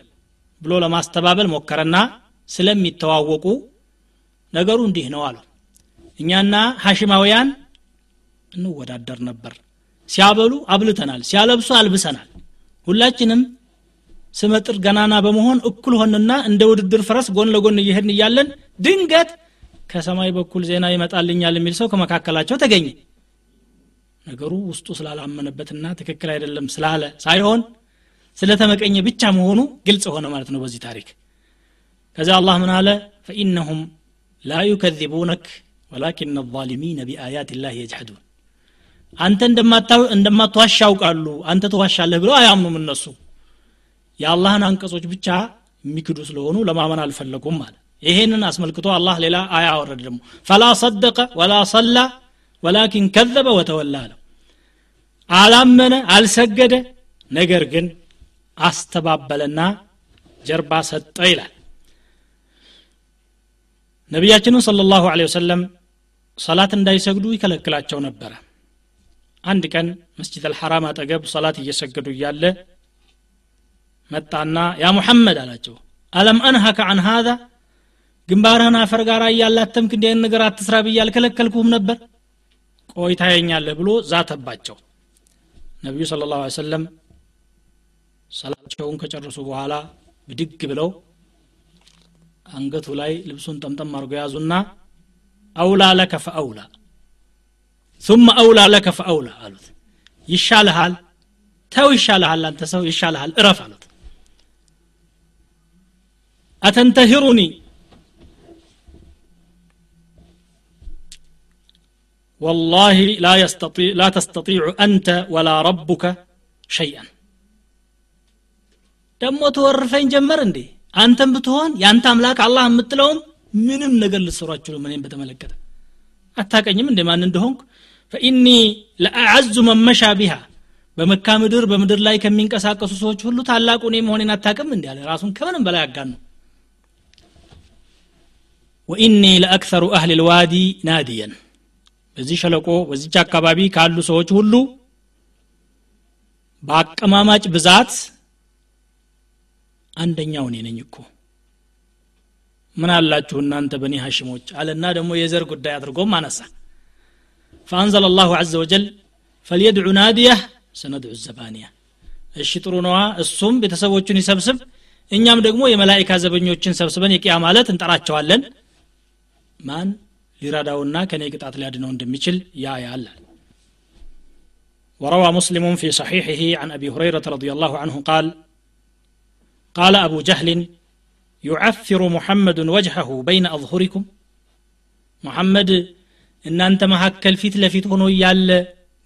Speaker 1: ብሎ ለማስተባበል ሞከረና ስለሚተዋወቁ ነገሩ እንዲህ ነው አሉ እኛና ሀሽማውያን እንወዳደር ነበር ሲያበሉ አብልተናል ሲያለብሱ አልብሰናል ሁላችንም ስመጥር ገናና በመሆን እኩል ሆንና እንደ ውድድር ፈረስ ጎን ለጎን እየሄድን እያለን ድንገት ከሰማይ በኩል ዜና ይመጣልኛል የሚል ሰው ከመካከላቸው ተገኘ። ነገሩ ውስጡ ስላላመነበትና ትክክል አይደለም ስላለ ሳይሆን ስለተመቀኘ ብቻ መሆኑ ግልጽ ሆነ ማለት ነው በዚህ ታሪክ። ከዚያ አላህ ምን አለ? ፈኢነሁም ላ ዩከዚቡነክ ወላኪን ዛሊሚነ ቢአያት ላህ የጅሐዱን። አንተ እንደማትዋሽ ያውቃሉ አንተ ትዋሻለህ ብለው አያምኑም እነሱ። የአላህን አንቀጾች ብቻ የሚክዱ ስለሆኑ ለማመን አልፈለጉም ማለት ይሄንን አስመልክቶ አላህ ሌላ አያ አወረድ ደግሞ ፈላ ሰደቀ ወላ ሰላ ወላኪን ከዘበ ወተወላ አለው። አላመነ አልሰገደ ነገር ግን አስተባበለና ጀርባ ሰጠ ይላል። ነቢያችንን صለ ላሁ ወሰለም ሰላት እንዳይሰግዱ ይከለክላቸው ነበረ። አንድ ቀን መስጅድ አልሐራም አጠገብ ሰላት እየሰገዱ እያለ መጣና ያ ሙሐመድ አላቸው አለም አንሃከ አን ሃዛ ግንባርህን አፈር ጋር እያላተምክ እንዲህ አይነት ነገር አትስራ ብዬ አልከለከልኩም ነበር? ቆይ ብሎ ዛተባቸው። ነቢዩ ስለ ላሁ ሰለም ሰላቸውን ከጨረሱ በኋላ ብድግ ብለው አንገቱ ላይ ልብሱን ጠምጠም አድርጎ ያዙና አውላ ለከ ፈአውላ ثم አውላ ለከ ፈአውላ አሉት። ይሻልሃል? ተው ይሻልሃል አንተ ሰው ይሻልሃል እረፍ አሉት። አተንተሂሩኒ والله لا يستطيع لا تستطيع أنت ولا ربك شيئا ደግሞ ተወርፈኝ ጀመር እንዴ አንተም ብትሆን የአንተ አምላክ አላህ የምትለውም ምንም ነገር ልትሰሩ አችሉም እኔም በተመለከተ አታቀኝም እንደ ማን እንደሆንኩ ፈኢኒ ለአዐዙ መመሻ ቢሃ በመካ ምድር በምድር ላይ ከሚንቀሳቀሱ ሰዎች ሁሉ ታላቁ እኔ መሆኔን አታቅም እንዲ አለ ራሱን ከምንም በላይ አጋን ነው ወኢኒ ለአክሰሩ አህል ልዋዲ ናዲየን በዚህ ሸለቆ በዚች አካባቢ ካሉ ሰዎች ሁሉ በአቀማማጭ ብዛት አንደኛው እኔ ነኝ እኮ ምን አላችሁ እናንተ በኒ ሀሽሞች አለና ደግሞ የዘር ጉዳይ አድርጎም አነሳ فأنزل الله عز وجل فليدع ناديه سندع الزبانية እሺ ጥሩ ነዋ እሱም ቤተሰቦቹን ይሰብስብ እኛም ደግሞ የመላይካ ዘበኞችን ሰብስበን የቅያ ማለት እንጠራቸዋለን ማን ሊረዳውና ከኔ ቅጣት ሊያድነው እንደሚችል ያ ያላል وروى مسلم في صحيحه عن أبي هريرة رضي الله عنه قال قال أبو جهل يعثر محمد وجهه بين أظهركم محمد እናንተ መካከል ፊት ለፊት ሆኖ እያለ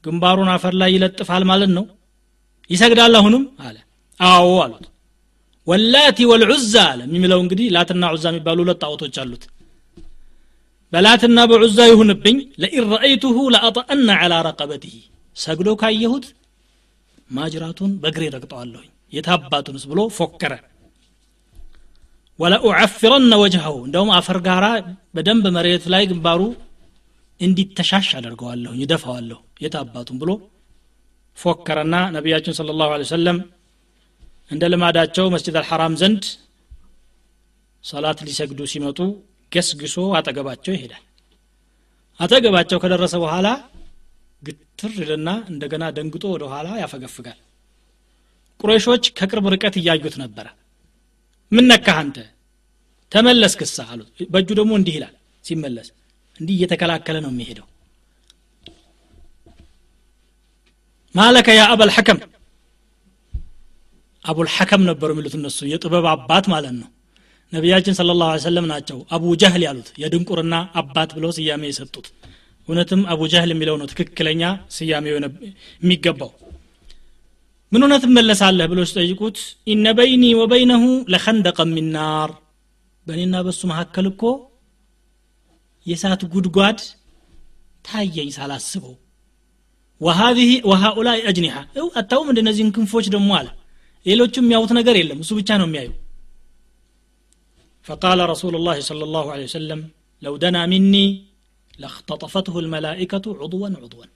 Speaker 1: ግንባሩን አፈር ላይ ይለጥፋል ማለት ነው ይሰግዳል አሁንም አለ አዎ አሉት ወላቲ ወልዑዛ አለ የሚምለው እንግዲህ ላትና ዑዛ የሚባሉ ሁለት ጣዖቶች አሉት በላትና በዑዛ ይሁንብኝ ለኢን ረአይቱሁ ለአጠአና ዐላ ረቀበትህ ሰግዶ ካየሁት ማጅራቱን በእግሬ ረግጠዋለሁኝ። የታባቱንስ ብሎ ፎከረ። ወለኡዐፍረነ ወጅሀሁ እንደውም አፈር ጋራ በደንብ መሬት ላይ ግንባሩ እንዲተሻሽ አደርገዋለሁ ይደፋዋለሁ የታባቱን ብሎ ፎከረና ነቢያችን ስለ ላሁ ሰለም እንደ ልማዳቸው መስጅድ አልሐራም ዘንድ ሰላት ሊሰግዱ ሲመጡ ገስግሶ አጠገባቸው ይሄዳል። አጠገባቸው ከደረሰ በኋላ ግትር ይልና እንደገና ደንግጦ ወደ ኋላ ያፈገፍጋል። ቁረሾች ከቅርብ ርቀት እያዩት ነበረ። ምን ነካህ አንተ? ተመለስ ክሳ አሉት። በእጁ ደግሞ እንዲህ ይላል። ሲመለስ እንዲህ እየተከላከለ ነው የሚሄደው። ማለከ ያ አበል ሐከም? አቡልሐከም ነበሩ የሚሉት እነሱ። የጥበብ አባት ማለት ነው ነቢያችን ስለ ላሁ ሰለም ናቸው አቡ ጀህል ያሉት የድንቁርና አባት ብለው ስያሜ የሰጡት። እውነትም አቡ ጀህል የሚለው ነው ትክክለኛ ስያሜው የሚገባው። ምን ሆነ ትመለሳለህ ብሎ ሲጠይቁት ኢነ በይኒ ወበይነሁ ለኸንደቀ ሚናር በእኔና በሱ መካከል እኮ የእሳት ጉድጓድ ታየኝ ሳላስበው። ወሀዚህ ወሃኡላይ አጅኒሐ እው አታውም እንደነዚህን ክንፎች ደግሞ አለ። ሌሎቹ የሚያዩት ነገር የለም። እሱ ብቻ ነው የሚያዩ فقال رسول الله صلى الله عليه وسلم لو دنا مني لاختطفته الملائكة عضوا عضوا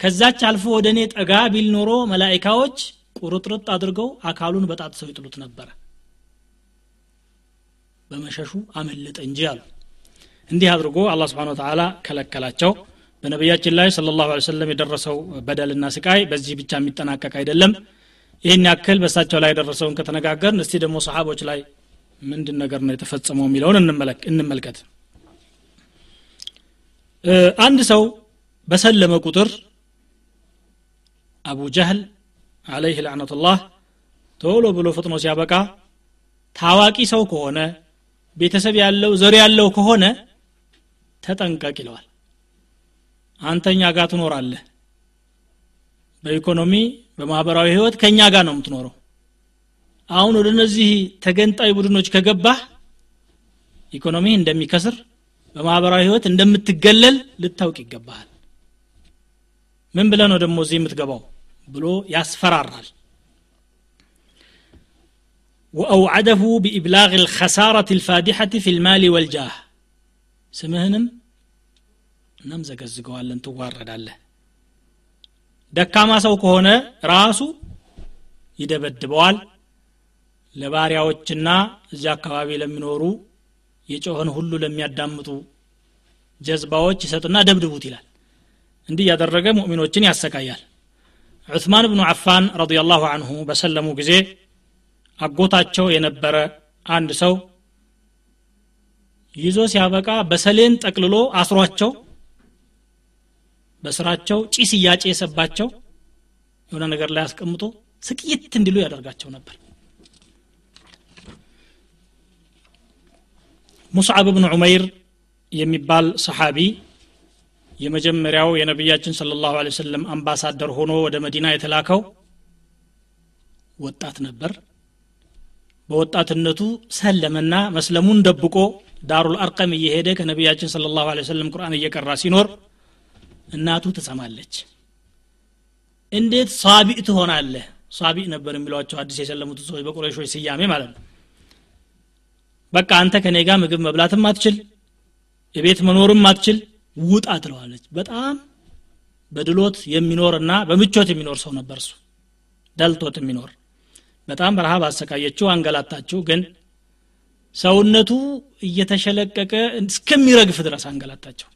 Speaker 1: ከዛች አልፎ ወደ እኔ ጠጋ ቢል ኖሮ መላይካዎች ቁርጥርጥ አድርገው አካሉን በጣጥሰው ይጥሉት ነበረ በመሸሹ አመለጠ እንጂ አሉ እንዲህ አድርጎ አላህ ስብሓን ወተላ ከለከላቸው በነቢያችን ላይ ስለ ላሁ ሰለም የደረሰው በደልና ስቃይ በዚህ ብቻ የሚጠናቀቅ አይደለም ይህን ያክል በእሳቸው ላይ የደረሰውን ከተነጋገርን እስቲ ደግሞ ሰሓቦች ላይ ምንድን ነገር ነው የተፈጸመው የሚለውን እንመልከት። አንድ ሰው በሰለመ ቁጥር አቡ ጀህል አለይህ ላዕነቱላህ ቶሎ ብሎ ፍጥኖ ሲያበቃ ታዋቂ ሰው ከሆነ ቤተሰብ ያለው ዘር ያለው ከሆነ ተጠንቀቅ ይለዋል። አንተኛ ጋር ትኖራለህ። በኢኮኖሚ በማህበራዊ ህይወት ከእኛ ጋር ነው የምትኖረው አሁን ወደ እነዚህ ተገንጣይ ቡድኖች ከገባህ ኢኮኖሚ እንደሚከስር በማህበራዊ ህይወት እንደምትገለል ልታውቅ ይገባሃል። ምን ብለ ነው ደግሞ እዚህ የምትገባው ብሎ ያስፈራራል። ወአውዓደሁ ቢኢብላግ ልከሳረት ልፋዲሐት ፊ ልማል ወልጃህ። ስምህንም እናም ዘገዝገዋለን ትዋረዳለህ። ደካማ ሰው ከሆነ ራሱ ይደበድበዋል ለባሪያዎችና እዚያ አካባቢ ለሚኖሩ የጮኸን ሁሉ ለሚያዳምጡ ጀዝባዎች ይሰጥና ደብድቡት ይላል። እንዲህ ያደረገ ሙእሚኖችን ያሰቃያል። ዑስማን ብኑ አፋን ረዲየላሁ አንሁ በሰለሙ ጊዜ አጎታቸው የነበረ አንድ ሰው ይዞ ሲያበቃ በሰሌን ጠቅልሎ አስሯቸው በስራቸው ጭስ እያጨሰባቸው የሆነ ነገር ላይ አስቀምጦ ስቅይት እንዲሉ ያደርጋቸው ነበር ሙስዓብ ብን ዑመይር የሚባል ሰሓቢ የመጀመሪያው የነቢያችን ስለ ላሁ ሰለም አምባሳደር ሆኖ ወደ መዲና የተላከው ወጣት ነበር። በወጣትነቱ ሰለመና መስለሙን ደብቆ ዳሩል አርቀም እየሄደ ከነቢያችን ስለ ላሁ ሰለም ቁርአን እየቀራ ሲኖር እናቱ ትሰማለች። እንዴት ሳቢእ ትሆናለህ? ሳቢእ ነበር የሚሏቸው አዲስ የሰለሙት ሰዎች በቁረሾች ስያሜ ማለት ነው በቃ አንተ ከኔ ጋር ምግብ መብላትም አትችል የቤት መኖርም አትችል ውጣ ትለዋለች። በጣም በድሎት የሚኖርና በምቾት የሚኖር ሰው ነበር እሱ። ደልቶት የሚኖር። በጣም በረሃብ አሰቃየችው አንገላታችው። ግን ሰውነቱ እየተሸለቀቀ እስከሚረግፍ ድረስ አንገላታቸው።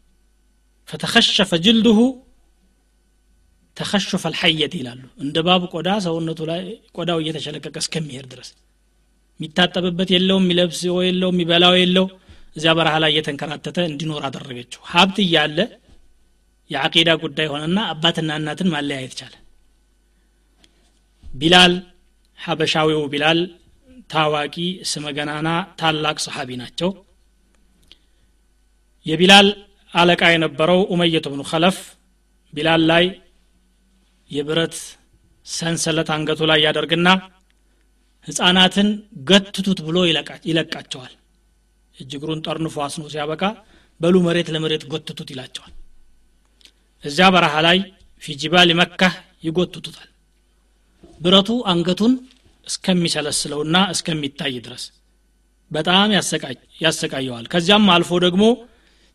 Speaker 1: ፈተኸሸፈ ጅልድሁ ተኸሹፈ አልሐየት ይላሉ። እንደ ባብ ቆዳ ሰውነቱ ላይ ቆዳው እየተሸለቀቀ እስከሚሄድ ድረስ የሚታጠብበት የለው የሚለብሰው የለው የሚበላው የለው እዚያ በረሃ ላይ እየተንከራተተ እንዲኖር አደረገችው። ሀብት እያለ የአቂዳ ጉዳይ ሆነና አባትና እናትን ማለያየት ቻለ። ቢላል ሀበሻዊው ቢላል ታዋቂ ስመገናና ታላቅ ሰሓቢ ናቸው። የቢላል አለቃ የነበረው ኡመየት ብኑ ከለፍ ቢላል ላይ የብረት ሰንሰለት አንገቱ ላይ ያደርግና ህፃናትን ገትቱት ብሎ ይለቃቸዋል። እጅግሩን ጠርንፎ አስኖ ሲያበቃ በሉ መሬት ለመሬት ጎትቱት ይላቸዋል። እዚያ በረሃ ላይ ፊጅባል መካህ ይጎትቱታል። ብረቱ አንገቱን እስከሚሰለስለውና እስከሚታይ ድረስ በጣም ያሰቃየዋል። ከዚያም አልፎ ደግሞ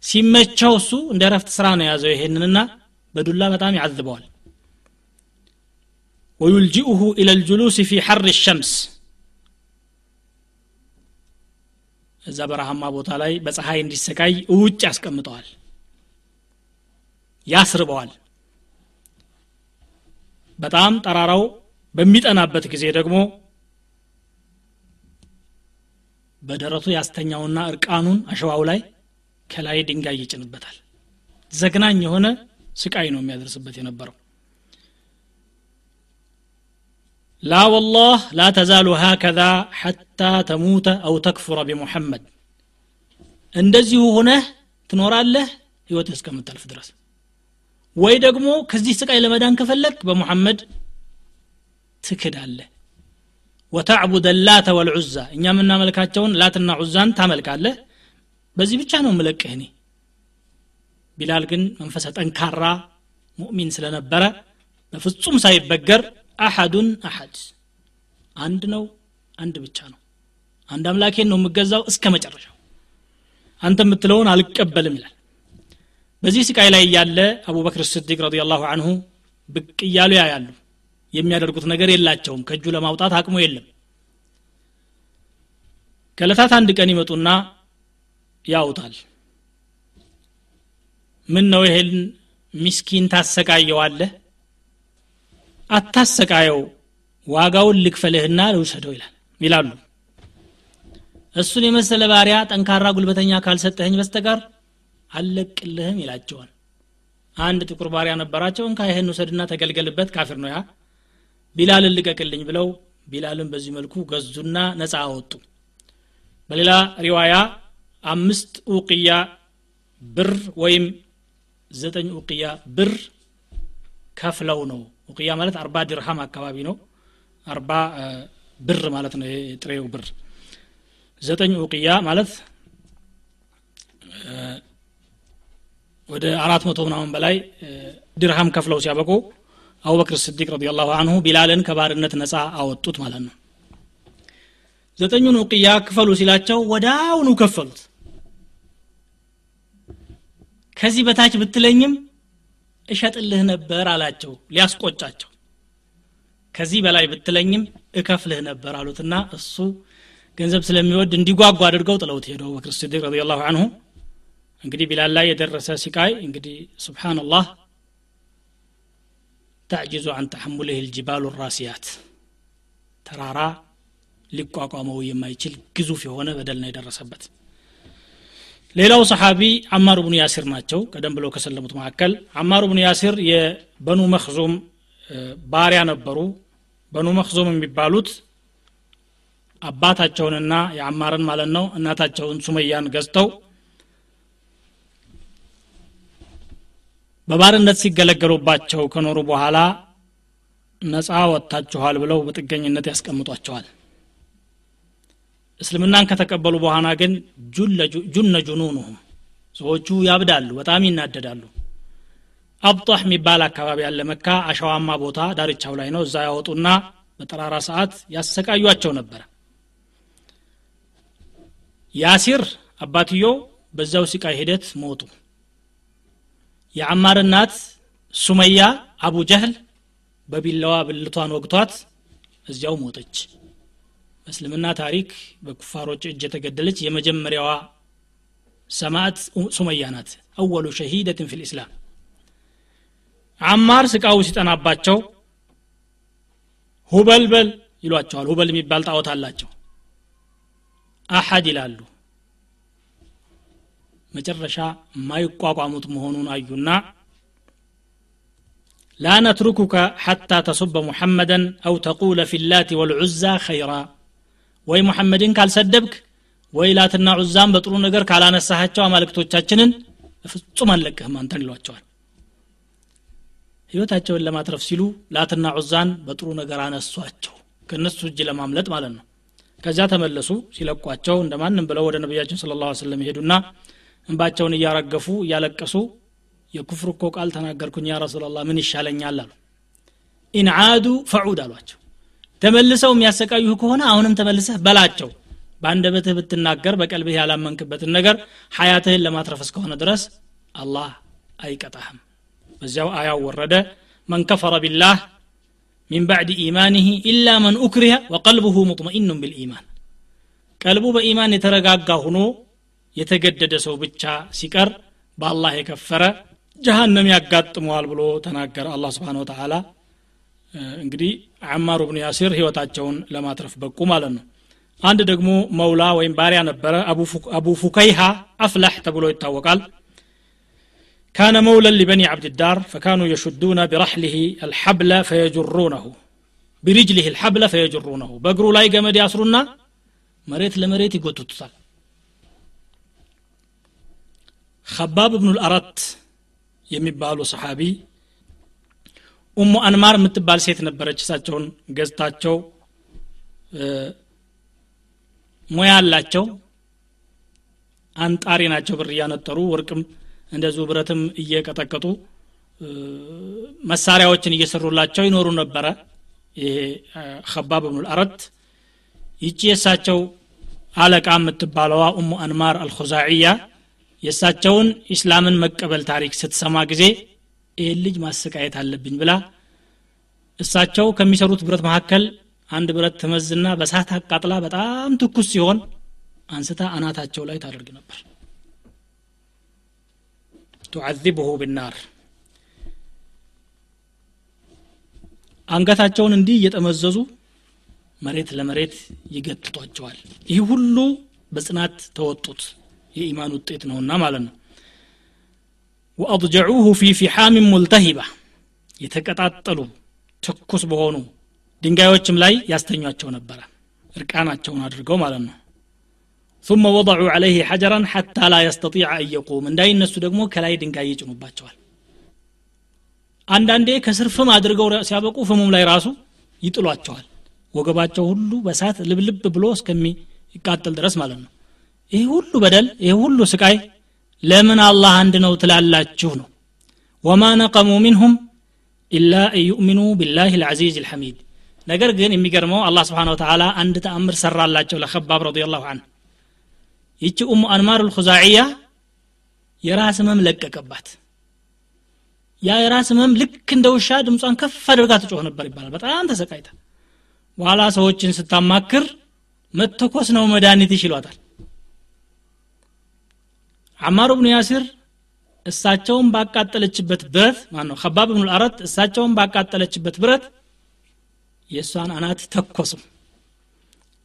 Speaker 1: ሲመቸው እሱ እንደ ረፍት ስራ ነው የያዘው ይሄንንና በዱላ በጣም ያዝበዋል። ወዩልጅኡሁ ኢለ ልጁሉስ ፊ ሐር ሸምስ። እዛ በረሃማ ቦታ ላይ በፀሐይ እንዲሰቃይ ውጭ ያስቀምጠዋል ያስርበዋል። በጣም ጠራራው በሚጠናበት ጊዜ ደግሞ በደረቱ ያስተኛውና እርቃኑን አሸዋው ላይ ከላይ ድንጋይ ይጭንበታል። ዘግናኝ የሆነ ስቃይ ነው የሚያደርስበት የነበረው لا والله لا تزال هكذا حتى تموت أو تكفر بمحمد እንደዚሁ ሆነህ ትኖራለህ ህይወትህ እስከምታልፍ ድረስ ወይ ደግሞ ከዚህ ስቃይ ለመዳን ከፈለግ በሙሐመድ ትክዳለህ ወተዕቡድ ላተ ወልዑዛ እኛ የምናመልካቸውን ላትና ዑዛን ታመልካለህ በዚህ ብቻ ነው ምለቅህ እኔ ቢላል ግን መንፈሰ ጠንካራ ሙእሚን ስለነበረ በፍጹም ሳይበገር አሐዱን አሐድ። አንድ ነው አንድ ብቻ ነው። አንድ አምላኬን ነው የምገዛው እስከ መጨረሻው። አንተ የምትለውን አልቀበልም ይላል። በዚህ ስቃይ ላይ እያለ አቡበክር ስዲቅ ረዲ አንሁ ብቅ እያሉ ያያሉ። የሚያደርጉት ነገር የላቸውም። ከእጁ ለማውጣት አቅሙ የለም። ከለታት አንድ ቀን ይመጡና ያውታል ምን ነው ይሄን ሚስኪን ታሰቃየዋለህ አታሰቃየው ዋጋውን ልክፈልህና ልውሰደው ይላል። ይላሉ። እሱን የመሰለ ባሪያ ጠንካራ ጉልበተኛ ካልሰጠኸኝ በስተቀር አልለቅልህም ይላቸዋል። አንድ ጥቁር ባሪያ ነበራቸው እንካ ይህን ውሰድና ተገልገልበት ካፊር ነው ያ። ቢላልን ልቀቅልኝ ብለው ቢላልን በዚህ መልኩ ገዙና ነፃ አወጡ። በሌላ ሪዋያ አምስት ኡቅያ ብር ወይም ዘጠኝ ኡቅያ ብር ከፍለው ነው ኡቅያ ማለት አርባ ድርሃም አካባቢ ነው። አርባ ብር ማለት ነው። ጥሬው ብር። ዘጠኝ ኡቅያ ማለት ወደ አራት መቶ ምናምን በላይ ድርሃም ከፍለው ሲያበቁ አቡበክር ስዲቅ ረዲ ላሁ አንሁ ቢላልን ከባርነት ነፃ አወጡት ማለት ነው። ዘጠኙን ውቅያ ክፈሉ ሲላቸው ወዳውኑ ከፈሉት። ከዚህ በታች ብትለኝም እሸጥልህ ነበር አላቸው ሊያስቆጫቸው። ከዚህ በላይ ብትለኝም እከፍልህ ነበር አሉትና እሱ ገንዘብ ስለሚወድ እንዲጓጓ አድርገው ጥለውት ሄዱ። አቡበክር ስዲቅ ረዲ ላሁ አንሁ እንግዲህ ቢላል ላይ የደረሰ ሲቃይ እንግዲህ ስብሓንላህ ተዕጅዙ አን ተሐሙልህ ልጅባሉ ራሲያት ተራራ ሊቋቋመው የማይችል ግዙፍ የሆነ በደል ነው የደረሰበት ሌላው ሰሓቢ አማር ብኑ ያሲር ናቸው። ቀደም ብለው ከሰለሙት መካከል አማር ብኑ ያሲር የበኑ መክዙም ባሪያ ነበሩ። በኑ መክዙም የሚባሉት አባታቸውንና የአማርን ማለት ነው እናታቸውን ሱመያን ገዝተው በባርነት ሲገለገሉባቸው ከኖሩ በኋላ ነፃ ወጥታችኋል ብለው በጥገኝነት ያስቀምጧቸዋል እስልምናን ከተቀበሉ በኋላ ግን ጁነ ጁኑኑሁም ሰዎቹ ያብዳሉ በጣም ይናደዳሉ። አብጧህ የሚባል አካባቢ ያለ መካ አሸዋማ ቦታ ዳርቻው ላይ ነው። እዛ ያወጡና በጠራራ ሰዓት ያሰቃዩቸው ነበረ ያሲር አባትዮ በዛው ሲቃይ ሂደት ሞቱ። የአማር እናት ሱመያ አቡ ጀህል በቢላዋ ብልቷን ወግቷት እዚያው ሞተች በእስልምና ታሪክ በኩፋሮች እጅ የተገደለች የመጀመሪያዋ ሰማዕት ሱመያ ናት። አወሉ ሸሂደትን ፊ ልእስላም አማር ስቃው ሲጠናባቸው ሁበልበል ይሏቸዋል። ሁበል የሚባል ጣዖት አላቸው። አሐድ ይላሉ። መጨረሻ የማይቋቋሙት መሆኑን አዩና ላ ነትሩኩከ ሐታ ተሱበ ሙሐመደን አው ተቁለ ፊ ላት ወልዑዛ ኸይራ ወይ ሙሐመድን ካልሰደብክ ወይ ላትና ዑዛን በጥሩ ነገር ካላነሳሃቸው አማልክቶቻችንን በፍጹም አንለቅህም አንተን ይሏቸዋል። ህይወታቸውን ለማትረፍ ሲሉ ላትና ዑዛን በጥሩ ነገር አነሷቸው ከእነሱ እጅ ለማምለጥ ማለት ነው። ከዚያ ተመለሱ ሲለቋቸው እንደማንም ብለው ወደ ነቢያችን ስለ ላ ስለም ይሄዱና እንባቸውን እያረገፉ እያለቀሱ የኩፍር እኮ ቃል ተናገርኩኝ ያ ረሱላላህ ምን ይሻለኛል አሉ። ኢንዓዱ ፈዑድ አሏቸው ተመልሰው የሚያሰቃዩህ ከሆነ አሁንም ተመልሰህ በላቸው። በአንደበትህ ብትናገር በቀልብህ ያላመንክበትን ነገር ሀያትህን ለማትረፍ እስከሆነ ድረስ አላህ አይቀጣህም። በዚያው አያው ወረደ። መን ከፈረ ቢላህ ሚን ባዕድ ኢማኒህ ኢላ መን ኡክሪሀ ወቀልቡሁ ሙጥመኢኑን ብልኢማን ቀልቡ በኢማን የተረጋጋ ሁኖ የተገደደ ሰው ብቻ ሲቀር በአላህ የከፈረ ጀሃነም ያጋጥመዋል ብሎ ተናገረ አላህ ስብሓን ወተላ እንግዲህ አማሩ ብኑ ያሲር ህይወታቸውን ለማትረፍ በቁ ማለት ነው አንድ ደግሞ መውላ ወይም ባሪያ ነበረ አቡ ፉከይሃ አፍላህ ተብሎ ይታወቃል كان مولا لبني عبد الدار فكانوا يشدون برحله الحبل فيجرونه برجله الحبل فيجرونه بقروا لاي قمد ياسرنا مريت لمريت يقوتوتال خباب بن الأرت የሚባሉ ሰሓቢ ኡሙ አንማር የምትባል ሴት ነበረች። እሳቸውን ገዝታቸው ሙያ አላቸው። አንጣሪ ናቸው። ብር እያነጠሩ ወርቅም እንደዚሁ ብረትም እየቀጠቀጡ መሳሪያዎችን እየሰሩላቸው ይኖሩ ነበረ። ይሄ ከባብ ብኑ አረት ይቺ የእሳቸው አለቃ የምትባለዋ ኡሙ አንማር አልኹዛዕያ የእሳቸውን ኢስላምን መቀበል ታሪክ ስትሰማ ጊዜ ይህን ልጅ ማሰቃየት አለብኝ ብላ እሳቸው ከሚሰሩት ብረት መካከል አንድ ብረት ትመዝና በሳት አቃጥላ በጣም ትኩስ ሲሆን አንስታ አናታቸው ላይ ታደርግ ነበር። ቱዓዚብሁ ብናር አንገታቸውን እንዲህ እየጠመዘዙ መሬት ለመሬት ይገትቷቸዋል ይህ ሁሉ በጽናት ተወጡት። የኢማን ውጤት ነውና ማለት ነው ወአضጀዑሁ ፊ ፊሓምን ሙልተሂባ የተቀጣጠሉ ትኩስ በሆኑ ድንጋዮችም ላይ ያስተኟቸው ነበረ እርቃናቸውን አድርገው ማለት ነው። ثم وضعوا عليه حجرا حتى لا يستطيع أن يقوم እንዳይ እነሱ ደግሞ ከላይ ድንጋይ ይጭኑባቸዋል። አንዳንዴ ከስር ፍም አድርገው ሲያበቁ ፍሙም ላይ ራሱ ይጥሏቸዋል። ወገባቸው ሁሉ በሳት ልብልብ ብሎ እስከሚቃጠል ድረስ ማለት ነው። ይህ ሁሉ በደል ይህ ሁሉ ስቃይ ለምን አላህ አንድ ነው ትላላችሁ ነው። ወማ ነቀሙ ሚንሁም ኢላ አን ዩእሚኑ ቢላህ ልዓዚዝ ልሐሚድ ነገር ግን የሚገርመው አላህ ስብሓን ወተላ አንድ ተአምር ሰራላቸው ለከባብ ረዲ ላሁ አንሁ ይቺ ኡሙ አንማር ልኹዛዕያ የራስ ህመም ለቀቀባት። ያ የራስ ህመም ልክ እንደ ውሻ ድምጿን ከፍ አድርጋ ትጮህ ነበር ይባላል። በጣም ተሰቃይታ። በኋላ ሰዎችን ስታማክር መተኮስ ነው መድኃኒትሽ ይሏታል አማር ብኑ ያሲር እሳቸውን ባቃጠለችበት ብረት ነው ከባብ ብኑ ልአረት እሳቸውን ባቃጠለችበት ብረት የእሷን አናት ተኮሱ።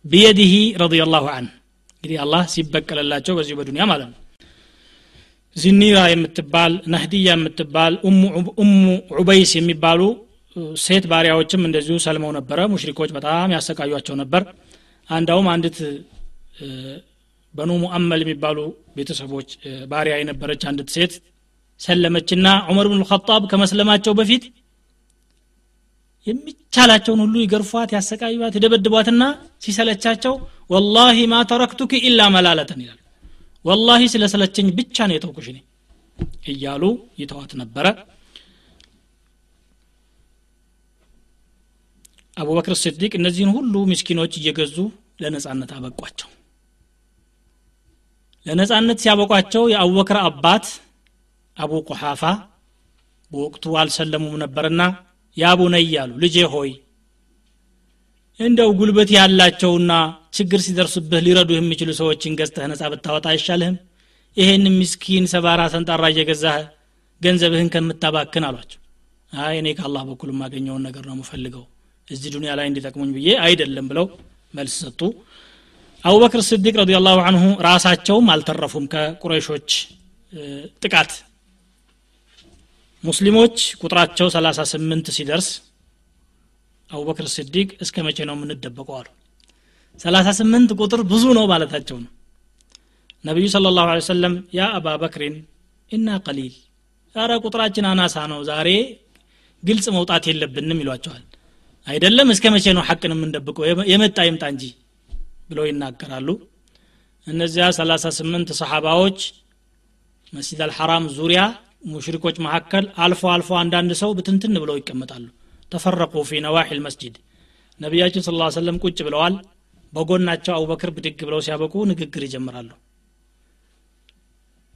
Speaker 1: ቢየዲህ ረዲየላሁ አንሁ እንግዲህ አላህ ሲበቀለላቸው በዚሁ በዱንያ ማለት ነው። ዚኒራ የምትባል ናህዲያ የምትባል ኡሙ ዑበይስ የሚባሉ ሴት ባሪያዎችም እንደዚሁ ሰልመው ነበረ። ሙሽሪኮች በጣም ያሰቃዩቸው ነበር። አንዳውም አንዲት በኑ ሙአመል የሚባሉ ቤተሰቦች ባሪያ የነበረች አንዲት ሴት ሰለመችና ዑመር ብን ልኸጣብ ከመስለማቸው በፊት የሚቻላቸውን ሁሉ ይገርፏት ያሰቃዩት ይደበድቧትና ሲሰለቻቸው ወላሂ ማ ተረክቱክ ኢላ መላለተን ይላሉ። ወላሂ ስለሰለቸኝ ብቻ ነው የተውኩሽ እኔ እያሉ ይተዋት ነበረ። አቡበክር ስዲቅ እነዚህን ሁሉ ምስኪኖች እየገዙ ለነጻነት አበቋቸው ለነጻነት ሲያበቋቸው የአቡበክር አባት አቡ ቁሓፋ በወቅቱ አልሰለሙም ነበርና ያቡነይ ያሉ ልጄ ሆይ እንደው ጉልበት ያላቸውና ችግር ሲደርስብህ ሊረዱ የሚችሉ ሰዎችን ገዝተህ ነጻ ብታወጣ አይሻልህም? ይሄን ምስኪን ሰባራ ሰንጣራ እየገዛህ ገንዘብህን ከምታባክን አሏቸው። አይ እኔ ከአላህ በኩል የማገኘውን ነገር ነው የምፈልገው። እዚህ ዱኒያ ላይ እንዲጠቅሙኝ ብዬ አይደለም ብለው መልስ ሰጡ አቡበክር ስዲቅ ረዲ ላሁ አንሁ ራሳቸውም አልተረፉም ከቁረይሾች ጥቃት። ሙስሊሞች ቁጥራቸው 38 ሲደርስ አቡበክር ስዲቅ እስከ መቼ ነው የምንደበቀው አሉ። 38 ቁጥር ብዙ ነው ማለታቸው ነው። ነቢዩ ስለ ላሁ ሰለም ያ አባ በክሪን ኢና ቀሊል ኧረ ቁጥራችን አናሳ ነው ዛሬ ግልጽ መውጣት የለብንም ይሏቸዋል። አይደለም እስከ መቼ ነው ሐቅን የምንደብቀው? የመጣ ይምጣ እንጂ ብለው ይናገራሉ። እነዚያ 38 ሰሓባዎች መስጂድ አልሐራም ዙሪያ ሙሽሪኮች መካከል አልፎ አልፎ አንዳንድ ሰው ብትንትን ብለው ይቀመጣሉ። ተፈረቁ ፊ ነዋሒል መስጂድ። ነቢያችን ስለ ሰለም ቁጭ ብለዋል። በጎናቸው አቡበክር ብድግ ብለው ሲያበቁ ንግግር ይጀምራሉ።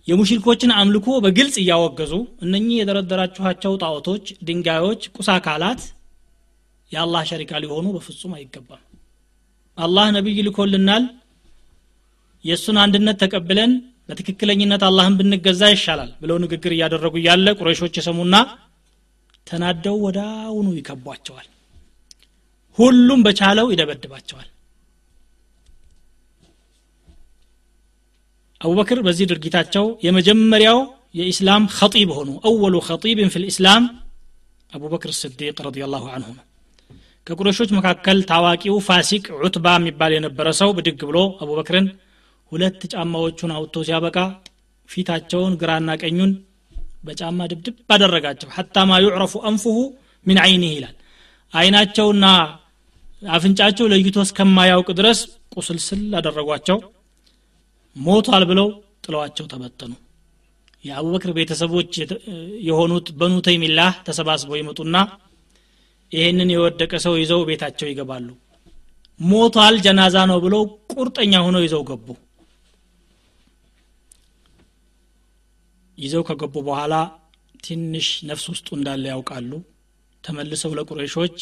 Speaker 1: የሙሽሪኮችን አምልኮ በግልጽ እያወገዙ እነኚህ የደረደራችኋቸው ጣዖቶች ድንጋዮች ቁስ አካላት የአላህ ሸሪካ ሊሆኑ በፍጹም አይገባም አላህ ነቢይ ልኮልናል። የእሱን አንድነት ተቀብለን በትክክለኝነት አላህን ብንገዛ ይሻላል ብለው ንግግር እያደረጉ እያለ ቁረይሾች የሰሙና ተናደው ወዳውኑ ይከቧቸዋል። ሁሉም በቻለው ይደበድባቸዋል። አቡበክር በዚህ ድርጊታቸው የመጀመሪያው የኢስላም ኸጢብ ሆኑ። አወሉ ኸጢብን ፊ ልእስላም አቡበክር ስዲቅ ረዲ ላሁ አንሁ ነው ከቁረሾች መካከል ታዋቂው ፋሲቅ ዑትባ የሚባል የነበረ ሰው ብድግ ብሎ አቡበክርን ሁለት ጫማዎቹን አውጥቶ ሲያበቃ ፊታቸውን ግራና ቀኙን በጫማ ድብድብ አደረጋቸው። ሐታ ማ ዩዕረፉ አንፉሁ ሚን አይኒህ ይላል። አይናቸውና አፍንጫቸው ለይቶ እስከማያውቅ ድረስ ቁስልስል አደረጓቸው። ሞቷል ብለው ጥለዋቸው ተበተኑ። የአቡበክር ቤተሰቦች የሆኑት በኑ ተይሚላህ ተሰባስበው ይመጡና ይህንን የወደቀ ሰው ይዘው ቤታቸው ይገባሉ። ሞቷል ጀናዛ ነው ብለው ቁርጠኛ ሆነው ይዘው ገቡ። ይዘው ከገቡ በኋላ ትንሽ ነፍስ ውስጡ እንዳለ ያውቃሉ። ተመልሰው ለቁረይሾች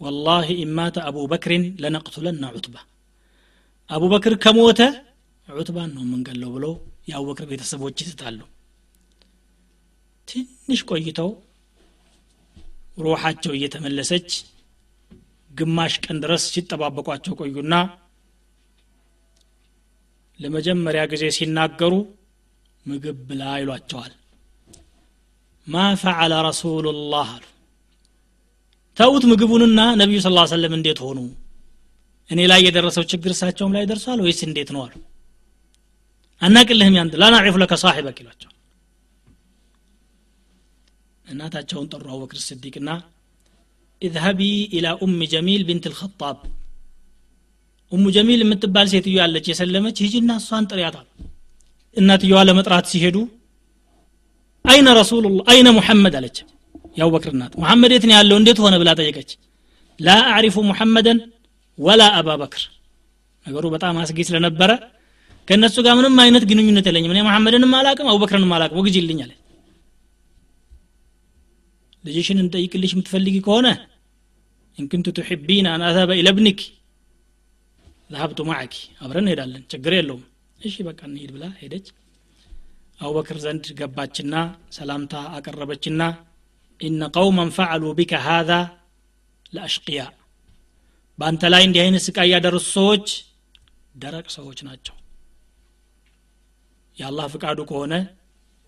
Speaker 1: ወላሂ ኢማተ አቡበክሪን ለነቅቱለና ዑትባ። አቡበክር ከሞተ ዑትባን ነው የምንገለው ብለው የአቡበክር ቤተሰቦች ይስታሉ። ትንሽ ቆይተው ሩሓቸው እየተመለሰች ግማሽ ቀን ድረስ ሲጠባበቋቸው ቆዩና ለመጀመሪያ ጊዜ ሲናገሩ ምግብ ብላ ይሏቸዋል። ማ ፈዓለ ረሱሉላህ አሉ። ተዉት ምግቡንና ነቢዩ ስ ሰለም እንዴት ሆኑ? እኔ ላይ የደረሰው ችግር እሳቸውም ላይ ደርሷል ወይስ እንዴት ነው አሉ። አናቅልህም ያንተ ላናዒፉ ለከ ሳሒበክ ይሏቸው እናታቸውን ጠሩ አቡበክር ስዲቅና اذهبي إلى أم جميل بنت الخطاب ኡሙ ጀሚል የምትባል ሴትዮ ያለች የሰለመች ሂጂና እሷን ጥሪያት አሉ እናትየዋ ለመጥራት ሲሄዱ أين رسول الله أين محمد አለች የአቡበክር እናት። ሙሐመድ የት ነው ያለው? እንዴት ሆነ? ብላ ጠየቀች። لا أعرف محمدا ولا أبا بكر ነገሩ በጣም አስጊ ስለነበረ ከእነሱ ጋር ምንም አይነት ግንኙነት የለኝም። እኔ መሐመድንም አላቅም አቡበክርንም አላቅም። ወግጅልኝ አለ ልጅሽን እንጠይቅልሽ የምትፈልጊ ከሆነ እንክንቱ ትሕቢን አን አዛበ ኢለብኒክ ለሀብቱ ማዕኪ አብረን እንሄዳለን ችግር የለውም። እሺ በቃ እንሂድ ብላ ሄደች። አቡበክር ዘንድ ገባችና ሰላምታ አቀረበችና ኢነ ቀውመን ፈዓሉ ቢከ ሃዛ ለአሽቅያ በአንተ ላይ እንዲህ አይነት ስቃይ ያደረሱ ሰዎች ደረቅ ሰዎች ናቸው። የአላህ ፍቃዱ ከሆነ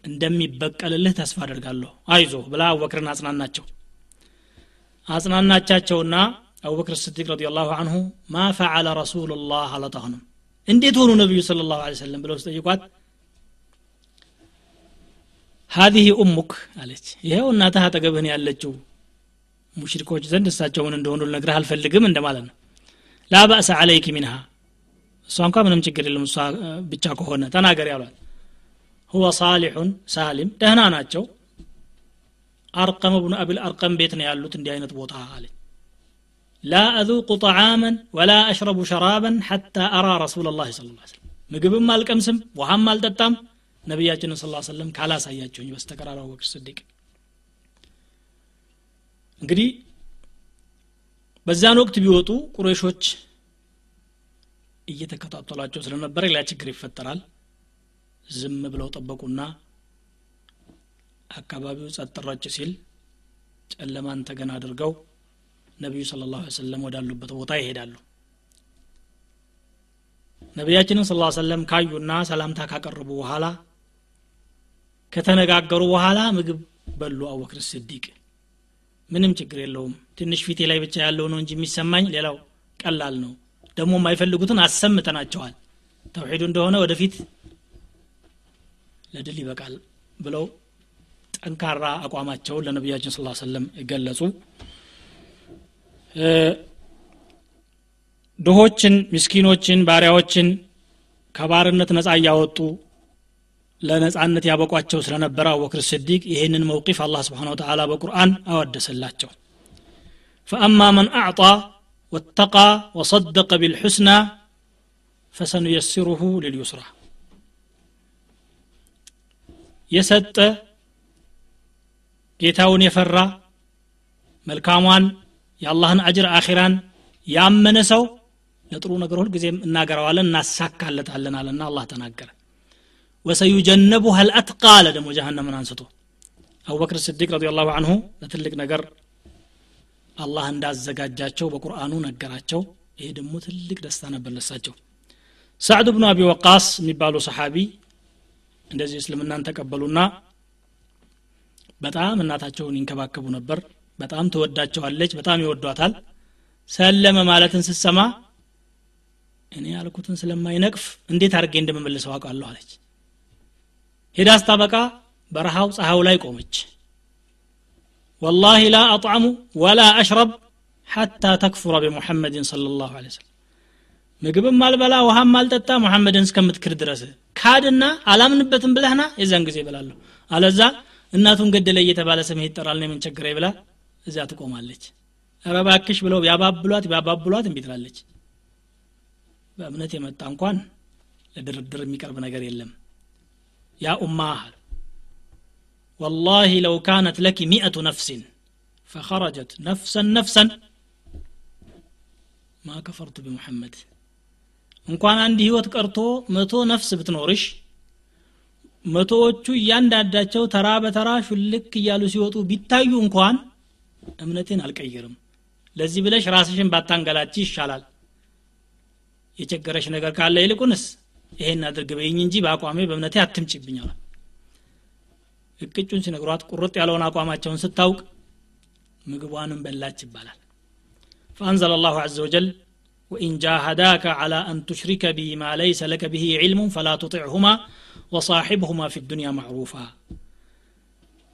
Speaker 1: እንደሚበቀልልህ ተስፋ አደርጋለሁ። አይዞ ብላ አቡበክርን አጽናናቸው። አጽናናቻቸውና አቡበክር ስዲቅ ረዲ ላሁ አንሁ ማ ፈዓለ ረሱሉ ላህ አለጣሁንም እንዴት ሆኑ ነቢዩ ስለ ላሁ ሰለም ብለው ስጠይቋት ሀዚህ ኡሙክ አለች። ይኸው እናትህ አጠገብህን ያለችው። ሙሽሪኮች ዘንድ እሳቸውን እንደሆኑ ልነግርህ አልፈልግም እንደማለት ነው። ላ በእሰ አለይክ ሚንሃ። እሷ እንኳ ምንም ችግር የለም። እሷ ብቻ ከሆነ ተናገር ያሏል ሁወ ሳሊሑን ሳሊም ደህና ናቸው። አርቀም ብኑ አብል አርቀም ቤት ነው ያሉት እንዲህ አይነት ቦታ አለኝ። ላ አذوق طعاما ولا أشرب شرابا حتى أرى رسول الله صلى الله عليه وسلم ምግብም አልቀምስም ውሃም አልጠጣም። ነቢያችንን ስለ ሰለም ካላሳያቸውኝ በስተቀር አላወቅሽ ስዲቅ። እንግዲህ በዛን ወቅት ቢወጡ ቁረይሾች እየተከታተሏቸው ስለነበረ ሌላ ችግር ይፈጠራል። ዝም ብለው ጠበቁና አካባቢው ጸጥረጭ ሲል ጨለማን ተገን አድርገው ነቢዩ ስለ ላሁ ሰለም ወዳሉበት ቦታ ይሄዳሉ። ነቢያችንን ስለ ሰለም ካዩና ሰላምታ ካቀረቡ በኋላ ከተነጋገሩ በኋላ ምግብ በሉ አቡበክር ስዲቅ። ምንም ችግር የለውም። ትንሽ ፊቴ ላይ ብቻ ያለው ነው እንጂ የሚሰማኝ ሌላው ቀላል ነው። ደግሞ የማይፈልጉትን አሰምተናቸዋል። ተውሒዱ እንደሆነ ወደፊት ለድል ይበቃል ብለው ጠንካራ አቋማቸውን ለነቢያችን ስ ሰለም ገለጹ። ድሆችን ምስኪኖችን ባሪያዎችን ከባርነት ነፃ እያወጡ ለነፃነት ያበቋቸው ስለነበረ አቡበክር ስዲቅ ይህንን መውቂፍ አላህ ስብሓን ወተላ በቁርአን አወደሰላቸው። ፈአማ መን አዕጣ ወተቃ ወሰደቀ ቢልሑስና ፈሰኑየስሩሁ ልልዩስራ የሰጠ ጌታውን የፈራ መልካሟን የአላህን አጅር አኺራን ያመነ ሰው ለጥሩ ነገር ሁልጊዜም እናገረዋለን እናሳካለታለን አለና አላህ ተናገረ። ወሰዩጀነቡሃ ልአትቃ አለ ደግሞ ጀሃነምን አንስቶ። አቡበክር ስዲቅ ረዲ ላሁ አንሁ ለትልቅ ነገር አላህ እንዳዘጋጃቸው በቁርአኑ ነገራቸው። ይሄ ደግሞ ትልቅ ደስታ ነበር ለሳቸው። ሳዕድ ብኑ አቢ ወቃስ የሚባሉ ሰሓቢ እንደዚህ እስልምናን ተቀበሉና በጣም እናታቸውን ይንከባከቡ ነበር። በጣም ትወዳቸዋለች በጣም ይወዷታል። ሰለመ ማለትን ስትሰማ እኔ ያልኩትን ስለማይነቅፍ እንዴት አድርጌ እንደመመልሰው አውቃለሁ አለች። ሄዳ ስታበቃ በረሃው ፀሐዩ ላይ ቆመች። ወላሂ ላ አጥዕሙ ወላ አሽረብ ሐታ ተክፉረ ቢሙሐመድን ላሁ ለ ወሰለም ምግብም አልበላ ውሃም አልጠጣ ሙሐመድን እስከምትክር ድረስ ካድና አላምንበትም ብለህና የዛን ጊዜ ይበላለሁ አለዛ እናቱን ገደለ እየተባለ ስምህ ይጠራል ነው የምንቸግረ ብላ እዚያ ትቆማለች ረባክሽ ብለው ቢያባብሏት ቢያባብሏት እምቢ ትላለች በእምነት የመጣ እንኳን ለድርድር የሚቀርብ ነገር የለም ያ ኡማ والله لو كانت لك مئة نفس فخرجت نفسا نفسا ما كفرت بمحمد እንኳን አንድ ህይወት ቀርቶ መቶ ነፍስ ብትኖርሽ መቶዎቹ እያንዳንዳቸው ተራ በተራ ሹልክ እያሉ ሲወጡ ቢታዩ እንኳን እምነቴን አልቀይርም። ለዚህ ብለሽ ራስሽን ባታንገላች ይሻላል። የቸገረሽ ነገር ካለ ይልቁንስ ይሄን አድርግ በይኝ እንጂ በአቋሜ በእምነቴ አትምጭብኝ አለ እቅጩን ሲነግሯት ቁርጥ ያለውን አቋማቸውን ስታውቅ ምግቧንም በላች ይባላል። فأنزل الله عز وجل وإن جاهداك على أن تشرك بي ما ليس لك به علم فلا تطعهما وصاحبهما في الدنيا معروفا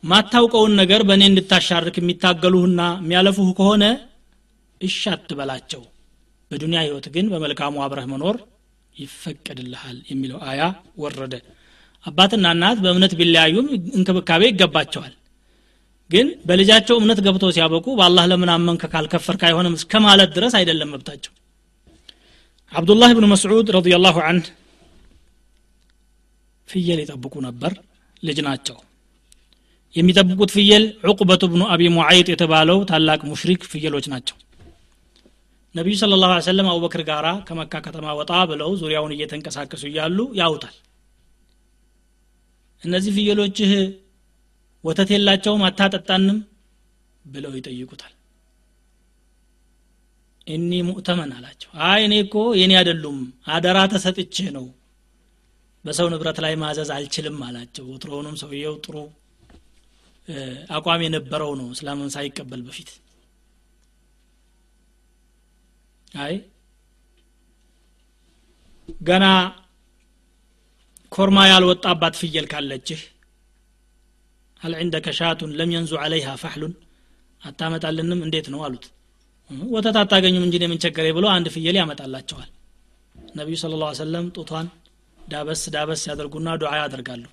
Speaker 1: ማታውቀውን ነገር በእኔ እንድታሻርክ የሚታገሉህና የሚያለፉህ ከሆነ እሺ አትበላቸው በዱንያ ህይወት ግን በመልካሙ አብረህ መኖር ይፈቀድልሃል የሚለው አያ ወረደ አባትና እናት በእምነት ቢለያዩም እንክብካቤ ይገባቸዋል ግን በልጃቸው እምነት ገብተው ሲያበቁ በአላህ ለምን አመንከ ካልከፈርክ አይሆንም እስከ ማለት ድረስ አይደለም መብታቸው አብዱላህ ብን መስዑድ ረዲየላሁ አንህ ፍየል ይጠብቁ ነበር ልጅ ናቸው። የሚጠብቁት ፍየል ዑቅበቱ ብኑ አቢ ሙዓይጥ የተባለው ታላቅ ሙሽሪክ ፍየሎች ናቸው። ነቢዩ ስለ ላሁ ሰለም አቡበክር ጋራ ከመካ ከተማ ወጣ ብለው ዙሪያውን እየተንቀሳቀሱ እያሉ ያውታል። እነዚህ ፍየሎችህ ወተት የላቸውም አታጠጣንም? ብለው ይጠይቁታል እኒ ሙእተመን አላቸው አይ እኔ እኮ የኔ አይደሉም አደራ ተሰጥቼ ነው በሰው ንብረት ላይ ማዘዝ አልችልም አላቸው ወትሮውንም ሰውየው ጥሩ አቋም የነበረው ነው እስላምን ሳይቀበል በፊት አይ ገና ኮርማ ያልወጣባት ፍየል ካለችህ هل عندك شاة لم ينزو عليها فحل አታመጣልንም እንዴት ነው አሉት ወተት አታገኙም እንጂ ምን ቸገሬ ብሎ አንድ ፍየል ያመጣላቸዋል። ነቢዩ ስለ ላ ሰለም ጡቷን ዳበስ ዳበስ ያደርጉና ዱዓ ያደርጋሉ።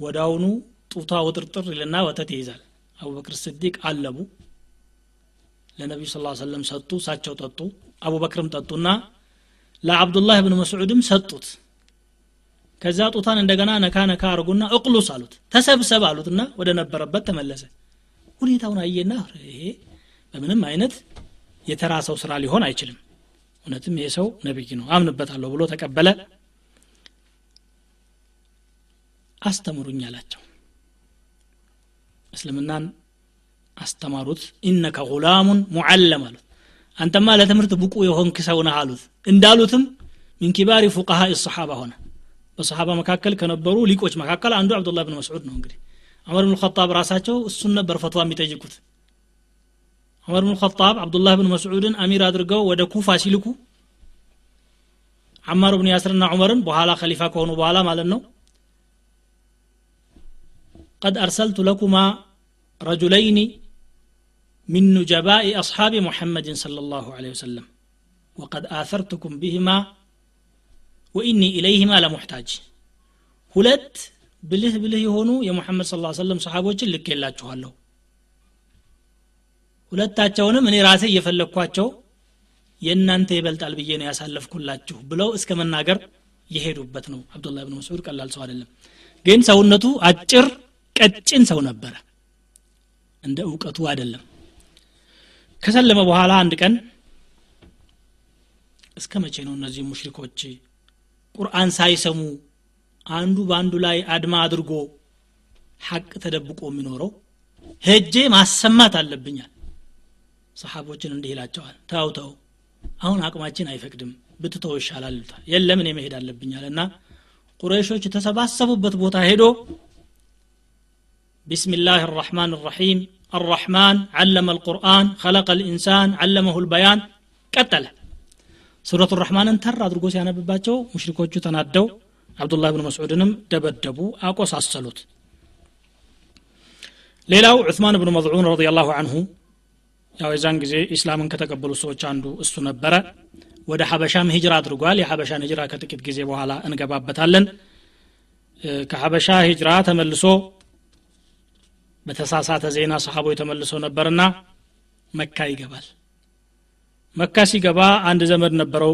Speaker 1: ወዳውኑ ጡቷ ውጥርጥር ይልና ወተት ይይዛል። አቡበክር ስዲቅ አለቡ። ለነቢዩ ስ ሰለም ሰጡ እሳቸው ጠጡ አቡበክርም ጠጡና ለአብዱላህ ብን መስዑድም ሰጡት። ከዛ ጡታን እንደገና ነካ ነካ አርጉና እቅሉስ አሉት ተሰብሰብ አሉትና ወደ ነበረበት ተመለሰ ሁኔታውን አየና ይሄ በምንም አይነት የተራ ሰው ስራ ሊሆን አይችልም። እውነትም ይሄ ሰው ነቢይ ነው አምንበታለሁ ብሎ ተቀበለ። አስተምሩኝ አላቸው። እስልምናን አስተማሩት። ኢነከ ጉላሙን ሙዓለም አሉት። አንተማ ለትምህርት ብቁ የሆንክ ሰው ነህ አሉት። እንዳሉትም ሚን ኪባሪ ፉቃሃ ሰሓባ ሆነ። በሰሓባ መካከል ከነበሩ ሊቆች መካከል አንዱ አብዱላህ ብን መስዑድ ነው እንግዲህ ዑመር ብን ኸጣብ ራሳቸው እሱን ነበር ፈትዋ የሚጠይቁት ዑመር ብን ኸጣብ አብዱላህ ብን መስዑድን አሚር አድርገው ወደ ኩፋ ሲልኩ አማር ብን ያስርና ዑመርን በኋላ ከሊፋ ከሆኑ በኋላ ማለት ነው قد أرسلت لكما رجلين من نجباء أصحاب محمد صلى الله عليه وسلم وقد آثرتكم بهما وإني إليهما لمحتاج ሁለት ብልህ ብልህ የሆኑ የሙሐመድ ስለ ሰለም ሰሓቦችን ልክ የላችኋለሁ። ሁለታቸውንም እኔ ራሴ እየፈለግኳቸው የእናንተ ይበልጣል ብዬ ነው ያሳለፍኩላችሁ ብለው እስከ መናገር የሄዱበት ነው። አብዱላህ ብን መስዑድ ቀላል ሰው አይደለም። ግን ሰውነቱ አጭር ቀጭን ሰው ነበረ። እንደ እውቀቱ አይደለም። ከሰለመ በኋላ አንድ ቀን እስከ መቼ ነው እነዚህ ሙሽሪኮች ቁርአን ሳይሰሙ አንዱ በአንዱ ላይ አድማ አድርጎ ሐቅ ተደብቆ የሚኖረው ሄጄ ማሰማት አለብኛል። ሰሓቦችን እንዲህ ይላቸዋል ተው ተው አሁን አቅማችን አይፈቅድም ብትተው ይሻላል የለም እኔ መሄድ አለብኛል እና ቁረይሾች የተሰባሰቡበት ቦታ ሄዶ ቢስሚላህ ራሕማን ራሒም አራሕማን ዓለመ አልቁርአን ኸለቀ ልኢንሳን ዓለመሁ ልበያን ቀጠለ። ሱረቱ ራሕማንን ተር አድርጎ ሲያነብባቸው ሙሽሪኮቹ ተናደው አብዱላህ ብን መስዑድንም ደበደቡ አቆሳሰሉት። ሌላው ዑስማን ብን መዝዑን ረዲየላሁ አንሁ ያው የዛን ጊዜ ኢስላምን ከተቀበሉ ሰዎች አንዱ እሱ ነበረ። ወደ ሀበሻም ሂጅራ አድርጓል። የሀበሻን ሂጅራ ከጥቂት ጊዜ በኋላ እንገባበታለን። ከሀበሻ ሂጅራ ተመልሶ በተሳሳተ ዜና ሰሓቦ ተመልሰው ነበርና መካ ይገባል። መካ ሲገባ አንድ ዘመድ ነበረው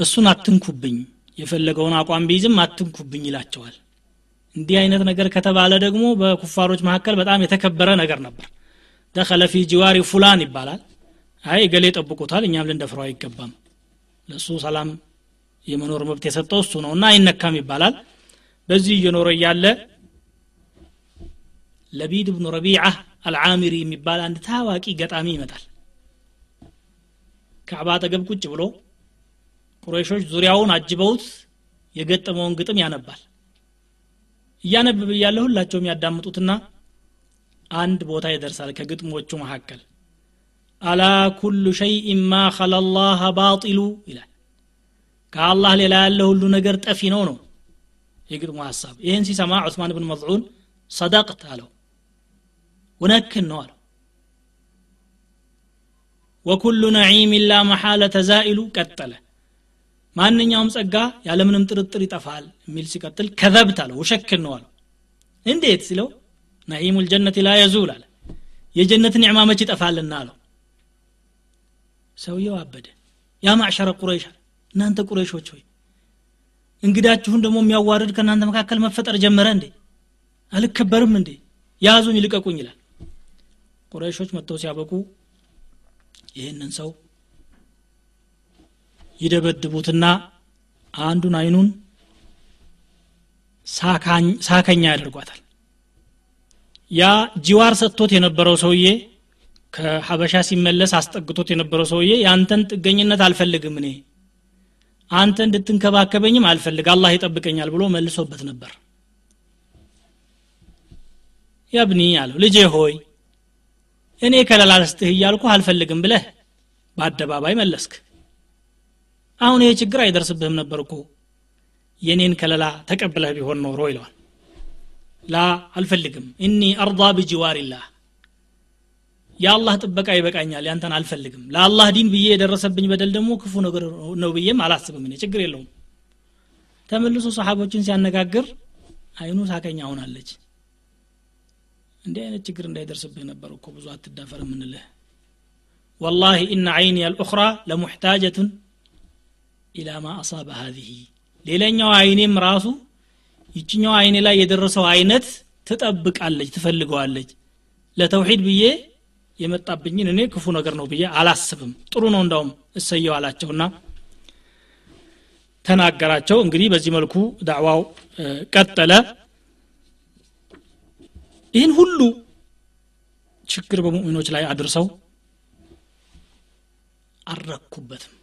Speaker 1: እሱን አትንኩብኝ የፈለገውን አቋም ቢይዝም አትንኩብኝ ይላቸዋል። እንዲህ አይነት ነገር ከተባለ ደግሞ በኩፋሮች መካከል በጣም የተከበረ ነገር ነበር። ደኸለ ፊ ጅዋሪ ፉላን ይባላል። አይ ገሌ ጠብቆታል እኛም ልንደፍረው አይገባም። ለእሱ ሰላም የመኖር መብት የሰጠው እሱ ነው እና አይነካም ይባላል። በዚህ እየኖረ እያለ ለቢድ ብኑ ረቢዓ አልዓሚሪ የሚባል አንድ ታዋቂ ገጣሚ ይመጣል። ከዕባ አጠገብ ቁጭ ብሎ ቁረይሾች ዙሪያውን አጅበውት የገጠመውን ግጥም ያነባል። እያነበበ እያለ ሁላቸውም ያዳምጡትና አንድ ቦታ ይደርሳል ከግጥሞቹ መካከል። አላ ኩሉ ሸይእን ማ ኸላ ላህ ባጢሉ ይላል። ከአላህ ሌላ ያለ ሁሉ ነገር ጠፊ ነው ነው የግጥሙ ሀሳብ ይህን ሲሰማ ዑስማን ብን መዝዑን ሰደቅት አለው። እውነክን ነው አለው። ወኩሉ ነዒም ላ መሓለተ ዛኢሉ ቀጠለ ማንኛውም ጸጋ ያለምንም ጥርጥር ይጠፋል የሚል ሲቀጥል ከዘብት አለው ውሸክን ነው አለው። እንዴት ሲለው ነዒሙ ልጀነት ላ የዙል አለ። የጀነት ኒዕማ መች ይጠፋልና አለው። ሰውየው አበደ። ያ ማዕሸረ ቁረይሽ አለ። እናንተ ቁረይሾች ሆይ እንግዳችሁን ደግሞ የሚያዋርድ ከእናንተ መካከል መፈጠር ጀመረ እንዴ? አልከበርም እንዴ? ያዙኝ ልቀቁኝ ይላል። ቁረይሾች መጥተው ሲያበቁ ይህንን ሰው ይደበድቡትና አንዱን አይኑን ሳከኛ ያደርጓታል። ያ ጂዋር ሰጥቶት የነበረው ሰውዬ ከሀበሻ ሲመለስ አስጠግቶት የነበረው ሰውዬ የአንተን ጥገኝነት አልፈልግም እኔ አንተ እንድትንከባከበኝም አልፈልግ አላህ ይጠብቀኛል ብሎ መልሶበት ነበር። ያብኒ አለው ልጄ ሆይ እኔ ከለላ ልስጥህ እያልኩ አልፈልግም ብለህ በአደባባይ መለስክ አሁን ይህ ችግር አይደርስብህም ነበር እኮ የኔን ከለላ ተቀብለህ ቢሆን ኖሮ ይለዋል ላ አልፈልግም እኒ አርዳ ብጅዋሪላህ የአላህ ጥበቃ ይበቃኛል ያንተን አልፈልግም ለአላህ ዲን ብዬ የደረሰብኝ በደል ደግሞ ክፉ ነገር ነው ብዬም አላስብም እኔ ችግር የለውም ተመልሶ ሰሓቦችን ሲያነጋግር አይኑ ሳቀኛ ሆናለች እንዲህ አይነት ችግር እንዳይደርስብህ ነበር እኮ ብዙ አትዳፈር የምንልህ ወላሂ ኢነ አይኒ አልኡኽራ ለሙሕታጀቱን ኢላማ አሳበ ሀዚህ ሌላኛው አይኔም ራሱ ይችኛው አይኔ ላይ የደረሰው አይነት ትጠብቃለች ትፈልገዋለች። ለተውሂድ ብዬ የመጣብኝን እኔ ክፉ ነገር ነው ብዬ አላስብም። ጥሩ ነው እንዳውም እሰየው አላቸውና ተናገራቸው። እንግዲህ በዚህ መልኩ ዳዕዋው ቀጠለ። ይህን ሁሉ ችግር በሙእሚኖች ላይ አድርሰው አረኩበትም።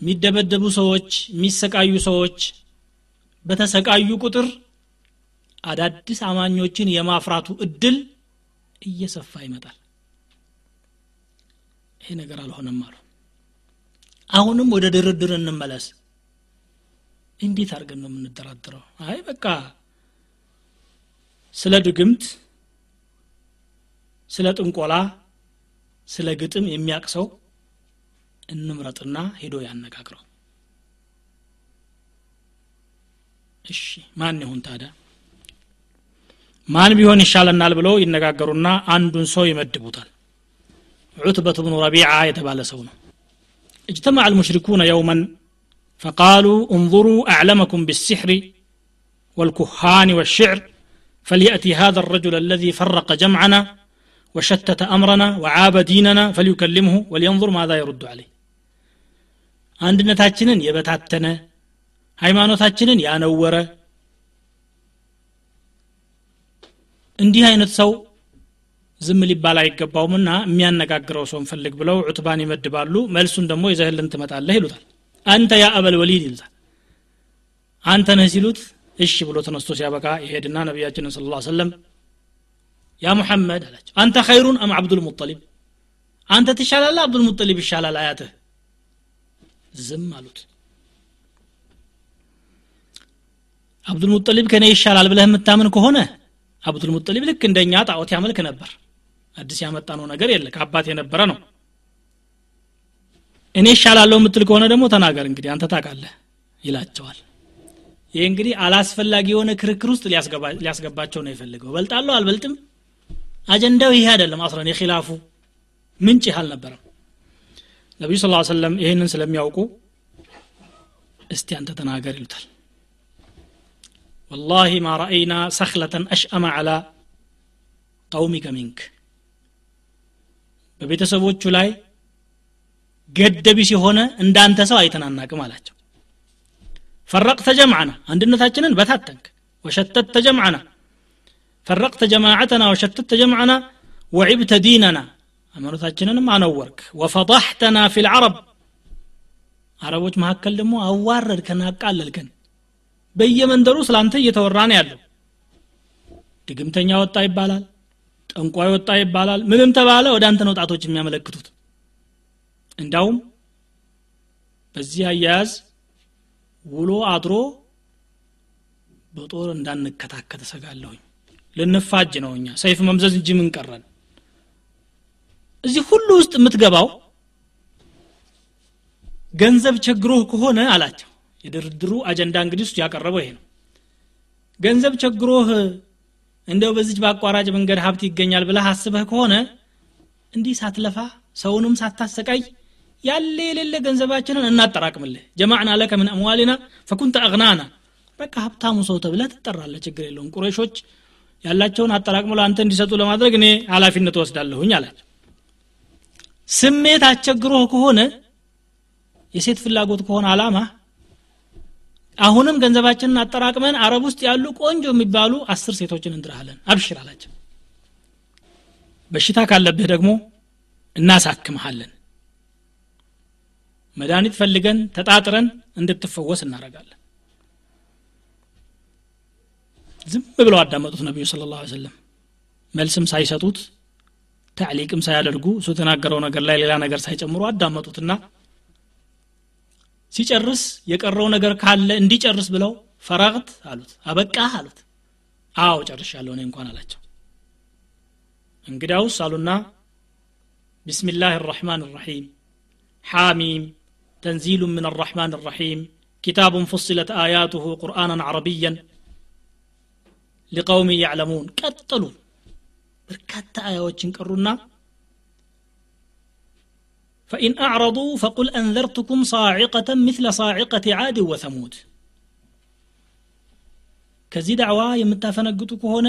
Speaker 1: የሚደበደቡ ሰዎች የሚሰቃዩ ሰዎች በተሰቃዩ ቁጥር አዳዲስ አማኞችን የማፍራቱ እድል እየሰፋ ይመጣል። ይሄ ነገር አልሆነም አሉ። አሁንም ወደ ድርድር እንመለስ። እንዴት አድርገን ነው የምንደራድረው አይ በቃ ስለ ድግምት ስለ ጥንቆላ ስለ ግጥም የሚያቅሰው እንምረጥና ሄዶ ያነጋግረው እሺ ማን ይሁን ታዲያ ማን ቢሆን ይሻለናል ብለው ይነጋገሩና አንዱን ሰው ይመድቡታል ዑትበት ብኑ ረቢዓ የተባለ ሰው ነው اجتمع المشركون يوما فقالوا انظروا أعلمكم بالسحر والكهان والشعر فليأتي هذا الرجل الذي فرق جمعنا وشتت أمرنا وعاب ديننا فليكلمه ولينظر ماذا يرد عليه አንድነታችንን የበታተነ ሃይማኖታችንን ያነወረ። እንዲህ አይነት ሰው ዝም ሊባል አይገባውምና የሚያነጋግረው ሰው እንፈልግ ብለው ዑትባን ይመድባሉ። መልሱን ደግሞ ይዘህልን ትመጣለህ ይሉታል። አንተ ያ አበል ወሊድ ይሉታል። አንተ ነህ ሲሉት እሺ ብሎ ተነስቶ ሲያበቃ ይሄድና ነቢያችንን ስለ ላ ሰለም ያ ሙሐመድ አላቸው። አንተ ኸይሩን አም አብዱልሙጠሊብ አንተ ትሻላለ አብዱልሙጠሊብ ይሻላል አያትህ ዝም አሉት። አብዱልሙጠሊብ ከእኔ ይሻላል ብለህ የምታምን ከሆነ አብዱልሙጠሊብ ልክ እንደኛ ጣዖት ያመልክ ነበር። አዲስ ያመጣ ነው ነገር የለ ከአባት የነበረ ነው። እኔ ይሻላለሁ የምትል ከሆነ ደግሞ ተናገር እንግዲህ አንተ ታውቃለህ ይላቸዋል። ይህ እንግዲህ አላስፈላጊ የሆነ ክርክር ውስጥ ሊያስገባቸው ነው የፈልገው በልጣለሁ አልበልጥም? አጀንዳው ይሄ አይደለም አስረን የኪላፉ ምንጭ ይህ አልነበረም ነቢዩ ስለ ሰለም ይህንን ስለሚያውቁ እስቲ አንተ ተናገር ይሉታል ወላሂ ማ ረአይና ሰክለተን አሽአመ አላ ቀውሚከ ሚንክ በቤተሰቦቹ ላይ ገደቢ ሲሆነ እንዳንተ ሰው አይተናናቅም አላቸው ፈረቅተ ጀምዓና አንድነታችንን በታተንክ ወሸተተ ጀምዓና ፈረቅተ ጀማዓተና ወሸተተ ጀምዓና ወዒብተ ዲነና ሃይማኖታችንንም አነወርክ። ወፈضሕተና ፊ ልዓረብ አረቦች መካከል ደግሞ አዋረድከን አቃለልከን። በየመንደሩ ስላንተ እየተወራ ነው ያለው። ድግምተኛ ወጣ ይባላል ጠንቋይ ወጣ ይባላል። ምንም ተባለ ወደ አንተ ነው ጣቶች የሚያመለክቱት። እንዳውም በዚህ አያያዝ ውሎ አድሮ በጦር እንዳንከታከት እሰጋለሁኝ። ልንፋጅ ነው እኛ። ሰይፍ መምዘዝ እንጂ ምን ቀረን እዚህ ሁሉ ውስጥ የምትገባው? ገንዘብ ቸግሮህ ከሆነ አላቸው። የድርድሩ አጀንዳ እንግዲህ ውስጥ ያቀረበው ይሄ ነው። ገንዘብ ቸግሮህ እንደው በዚች በአቋራጭ መንገድ ሀብት ይገኛል ብለህ አስበህ ከሆነ እንዲህ ሳትለፋ ሰውንም ሳታሰቃይ ያለ የሌለ ገንዘባችንን እናጠራቅምልህ። ጀማዕና ለከ ምን አምዋሊና ፈኩንተ አግናና። በቃ ሀብታሙ ሰው ተብለህ ትጠራለህ። ችግር የለውም። ቁረሾች ያላቸውን አጠራቅመው ለአንተ እንዲሰጡ ለማድረግ እኔ ኃላፊነት ወስዳለሁኝ አላቸው ስሜት አስቸግሮህ ከሆነ የሴት ፍላጎት ከሆነ አላማ አሁንም ገንዘባችንን አጠራቅመን አረብ ውስጥ ያሉ ቆንጆ የሚባሉ አስር ሴቶችን እንድርሃለን አብሽር አላቸው። በሽታ ካለብህ ደግሞ እናሳክምሃለን። መድኃኒት ፈልገን ተጣጥረን እንድትፈወስ እናደረጋለን ዝም ብለው አዳመጡት ነቢዩ ስለ ላ ሰለም መልስም ሳይሰጡት ታዕሊቅም ሳያደርጉ እሱ የተናገረው ነገር ላይ ሌላ ነገር ሳይጨምሩ አዳመጡትና ሲጨርስ የቀረው ነገር ካለ እንዲጨርስ ብለው ፈራቅት አሉት አበቃህ አሉት አዎ ጨርሻለሁ እኔ እንኳን አላቸው እንግዲያውስ አሉና ቢስሚላህ الرحمن الرحيم حاميم تنزيل من الرحمن الرحيم كتاب فصلت آياته قرآنا عربيا لقوم يعلمون ቀጠሉ በርካታ አያዎችን ቀሩና فإن أعرضوا فقل أنذرتكم صاعقة مثل صاعقة عاد وثمود ከዚህ ዳዕዋ የምታፈነግጡ ከሆነ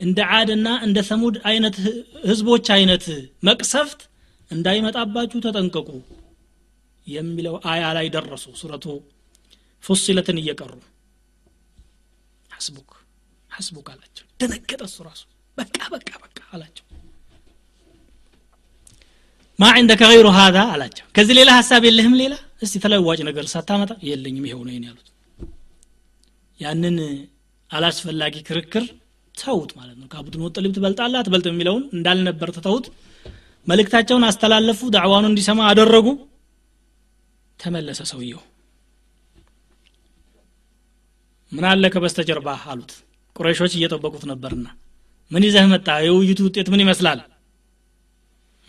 Speaker 1: እንደ ዓድና እንደ ሰሙድ አይነት ህዝቦች አይነት መቅሰፍት እንዳይመጣባችሁ ተጠንቀቁ የሚለው አያ ላይ ደረሱ ሱረቱ ፉሲለትን እየቀሩ ሐስቡክ ሐስቡክ አላቸው ደነገጠ እሱ ራሱ በቃ በቃ በቃ አላቸው። ማ ዕንደከ ገይሩ ሀዛ አላቸው። ከዚህ ሌላ ሀሳብ የለህም ሌላ? እስቲ ተለዋጭ ነገር ሳታመጣ የለኝም ይሄው ነው ያሉት። ያንን አላስፈላጊ ክርክር ተውት ማለት ነው። ከአቡድን ሙጠሊብ ትበልጣለህ አትበልጥም የሚለውን እንዳልነበር ትተውት መልእክታቸውን አስተላለፉ ዳዕዋኑ እንዲሰማ አደረጉ። ተመለሰ ሰውየው። ምን አለ ከበስተጀርባ አሉት። ቁረይሾች እየጠበቁት ነበርና ምን ይዘህ መጣ? የውይይቱ ውጤት ምን ይመስላል?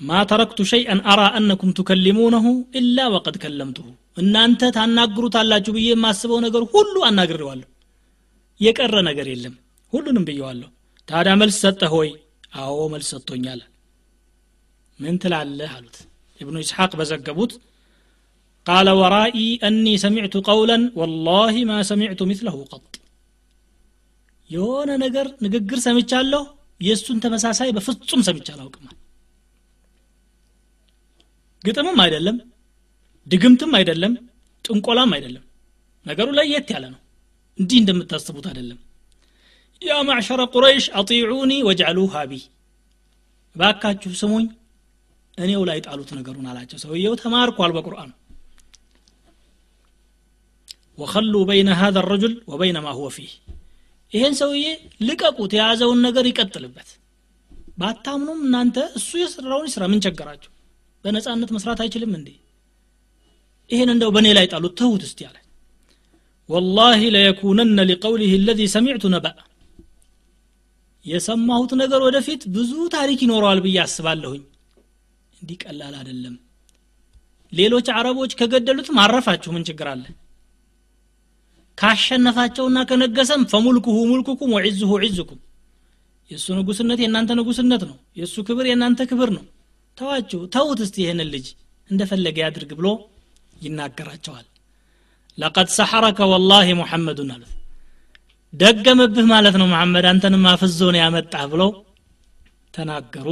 Speaker 1: ማ ተረክቱ ሸይአን አራ አነኩም ቱከሊሙነሁ ኢላ ወቀድ ከለምቱሁ። እናንተ ታናግሩታላችሁ ብዬ የማስበው ነገር ሁሉ አናግሬዋለሁ። የቀረ ነገር የለም። ሁሉንም ብየዋለሁ። ታዲያ መልስ ሰጠህ ሆይ አዎ መልስ ሰጥቶኛል። ምን ትላለህ አሉት። እብኑ ኢስሐቅ በዘገቡት ቃለ ወራኢ አኒ ሰሚዕቱ ቀውለን ወላሂ ማ ሰሚዕቱ ምስለሁ ቀጥ። የሆነ ነገር ንግግር ሰምቻለሁ የእሱን ተመሳሳይ በፍጹም ሰምቻ አላውቅማል ግጥምም አይደለም ድግምትም አይደለም ጥንቆላም አይደለም። ነገሩ ለየት ያለ ነው። እንዲህ እንደምታስቡት አይደለም። ያ ማዕሸረ ቁረይሽ አጢዑኒ ወጃሉ ሀቢ ባካችሁ ስሙኝ እኔው ላይ ጣሉት ነገሩን አላቸው። ሰውየው ተማርኳል በቁርአን። وخلوا بين هذا الرجل وبين ما هو فيه ይሄን ሰውዬ ልቀቁት የያዘውን ነገር ይቀጥልበት። ባታምኑም እናንተ እሱ የሰራውን ይስራ። ምን ቸገራችሁ? በነጻነት መስራት አይችልም እንዴ? ይሄን እንደው በእኔ ላይ ጣሉት ተዉት እስቲ አለ። ወላሂ ለየኩነነ ሊቀውሊህ ለዚ ሰሚዕቱ ነበአ የሰማሁት ነገር ወደፊት ብዙ ታሪክ ይኖረዋል ብዬ አስባለሁኝ። እንዲህ ቀላል አይደለም። ሌሎች አረቦች ከገደሉትም አረፋችሁ ምን ችግር አለ ካሸነፋቸውና ከነገሰም ፈሙልኩሁ ሙልኩኩም ወዒዝሁ ዒዝኩም የእሱ ንጉስነት የእናንተ ንጉስነት ነው። የእሱ ክብር የእናንተ ክብር ነው። ተዋችሁ ተውት እስቲ ይህንን ልጅ እንደፈለገ ያድርግ ብሎ ይናገራቸዋል። ለቀድ ሰሐረከ ወላሂ ሙሐመዱን አሉት ደገመብህ ማለት ነው መሐመድ አንተንም አፍዞ ነው ያመጣህ ብለው ተናገሩ።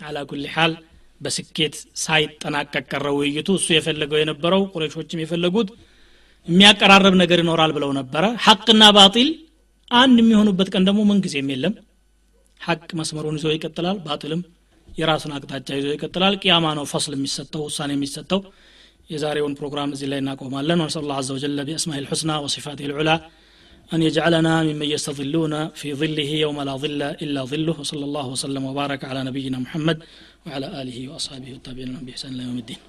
Speaker 1: على كل حال በስኬት ሳይጠናቀቅ ቀረ ውይይቱ። እሱ የፈለገው የነበረው ቁረይሾችም የፈለጉት የሚያቀራረብ ነገር ይኖራል ብለው ነበረ ሐቅና ባጢል አንድ የሚሆኑበት ቀን ደግሞ ምንጊዜም የለም ሐቅ መስመሩን ይዞ ይቀጥላል ባጢልም የራሱን አቅጣጫ ይዞ ይቀጥላል ቅያማ ነው ፈስል የሚሰጠው ውሳኔ የሚሰጠው የዛሬውን ፕሮግራም እዚህ ላይ እናቆማለን ወንሰ ላ ዘ ወጀለ ቢአስማህ ልሑስና ወሲፋት ልዑላ أن يجعلنا ممن يستظلون في ظله يوم لا ظل إلا ظله وصلى الله وسلم وبارك على نبينا محمد وعلى آله وأصحابه والتابعين لهم بإحسان إلى يوم الدين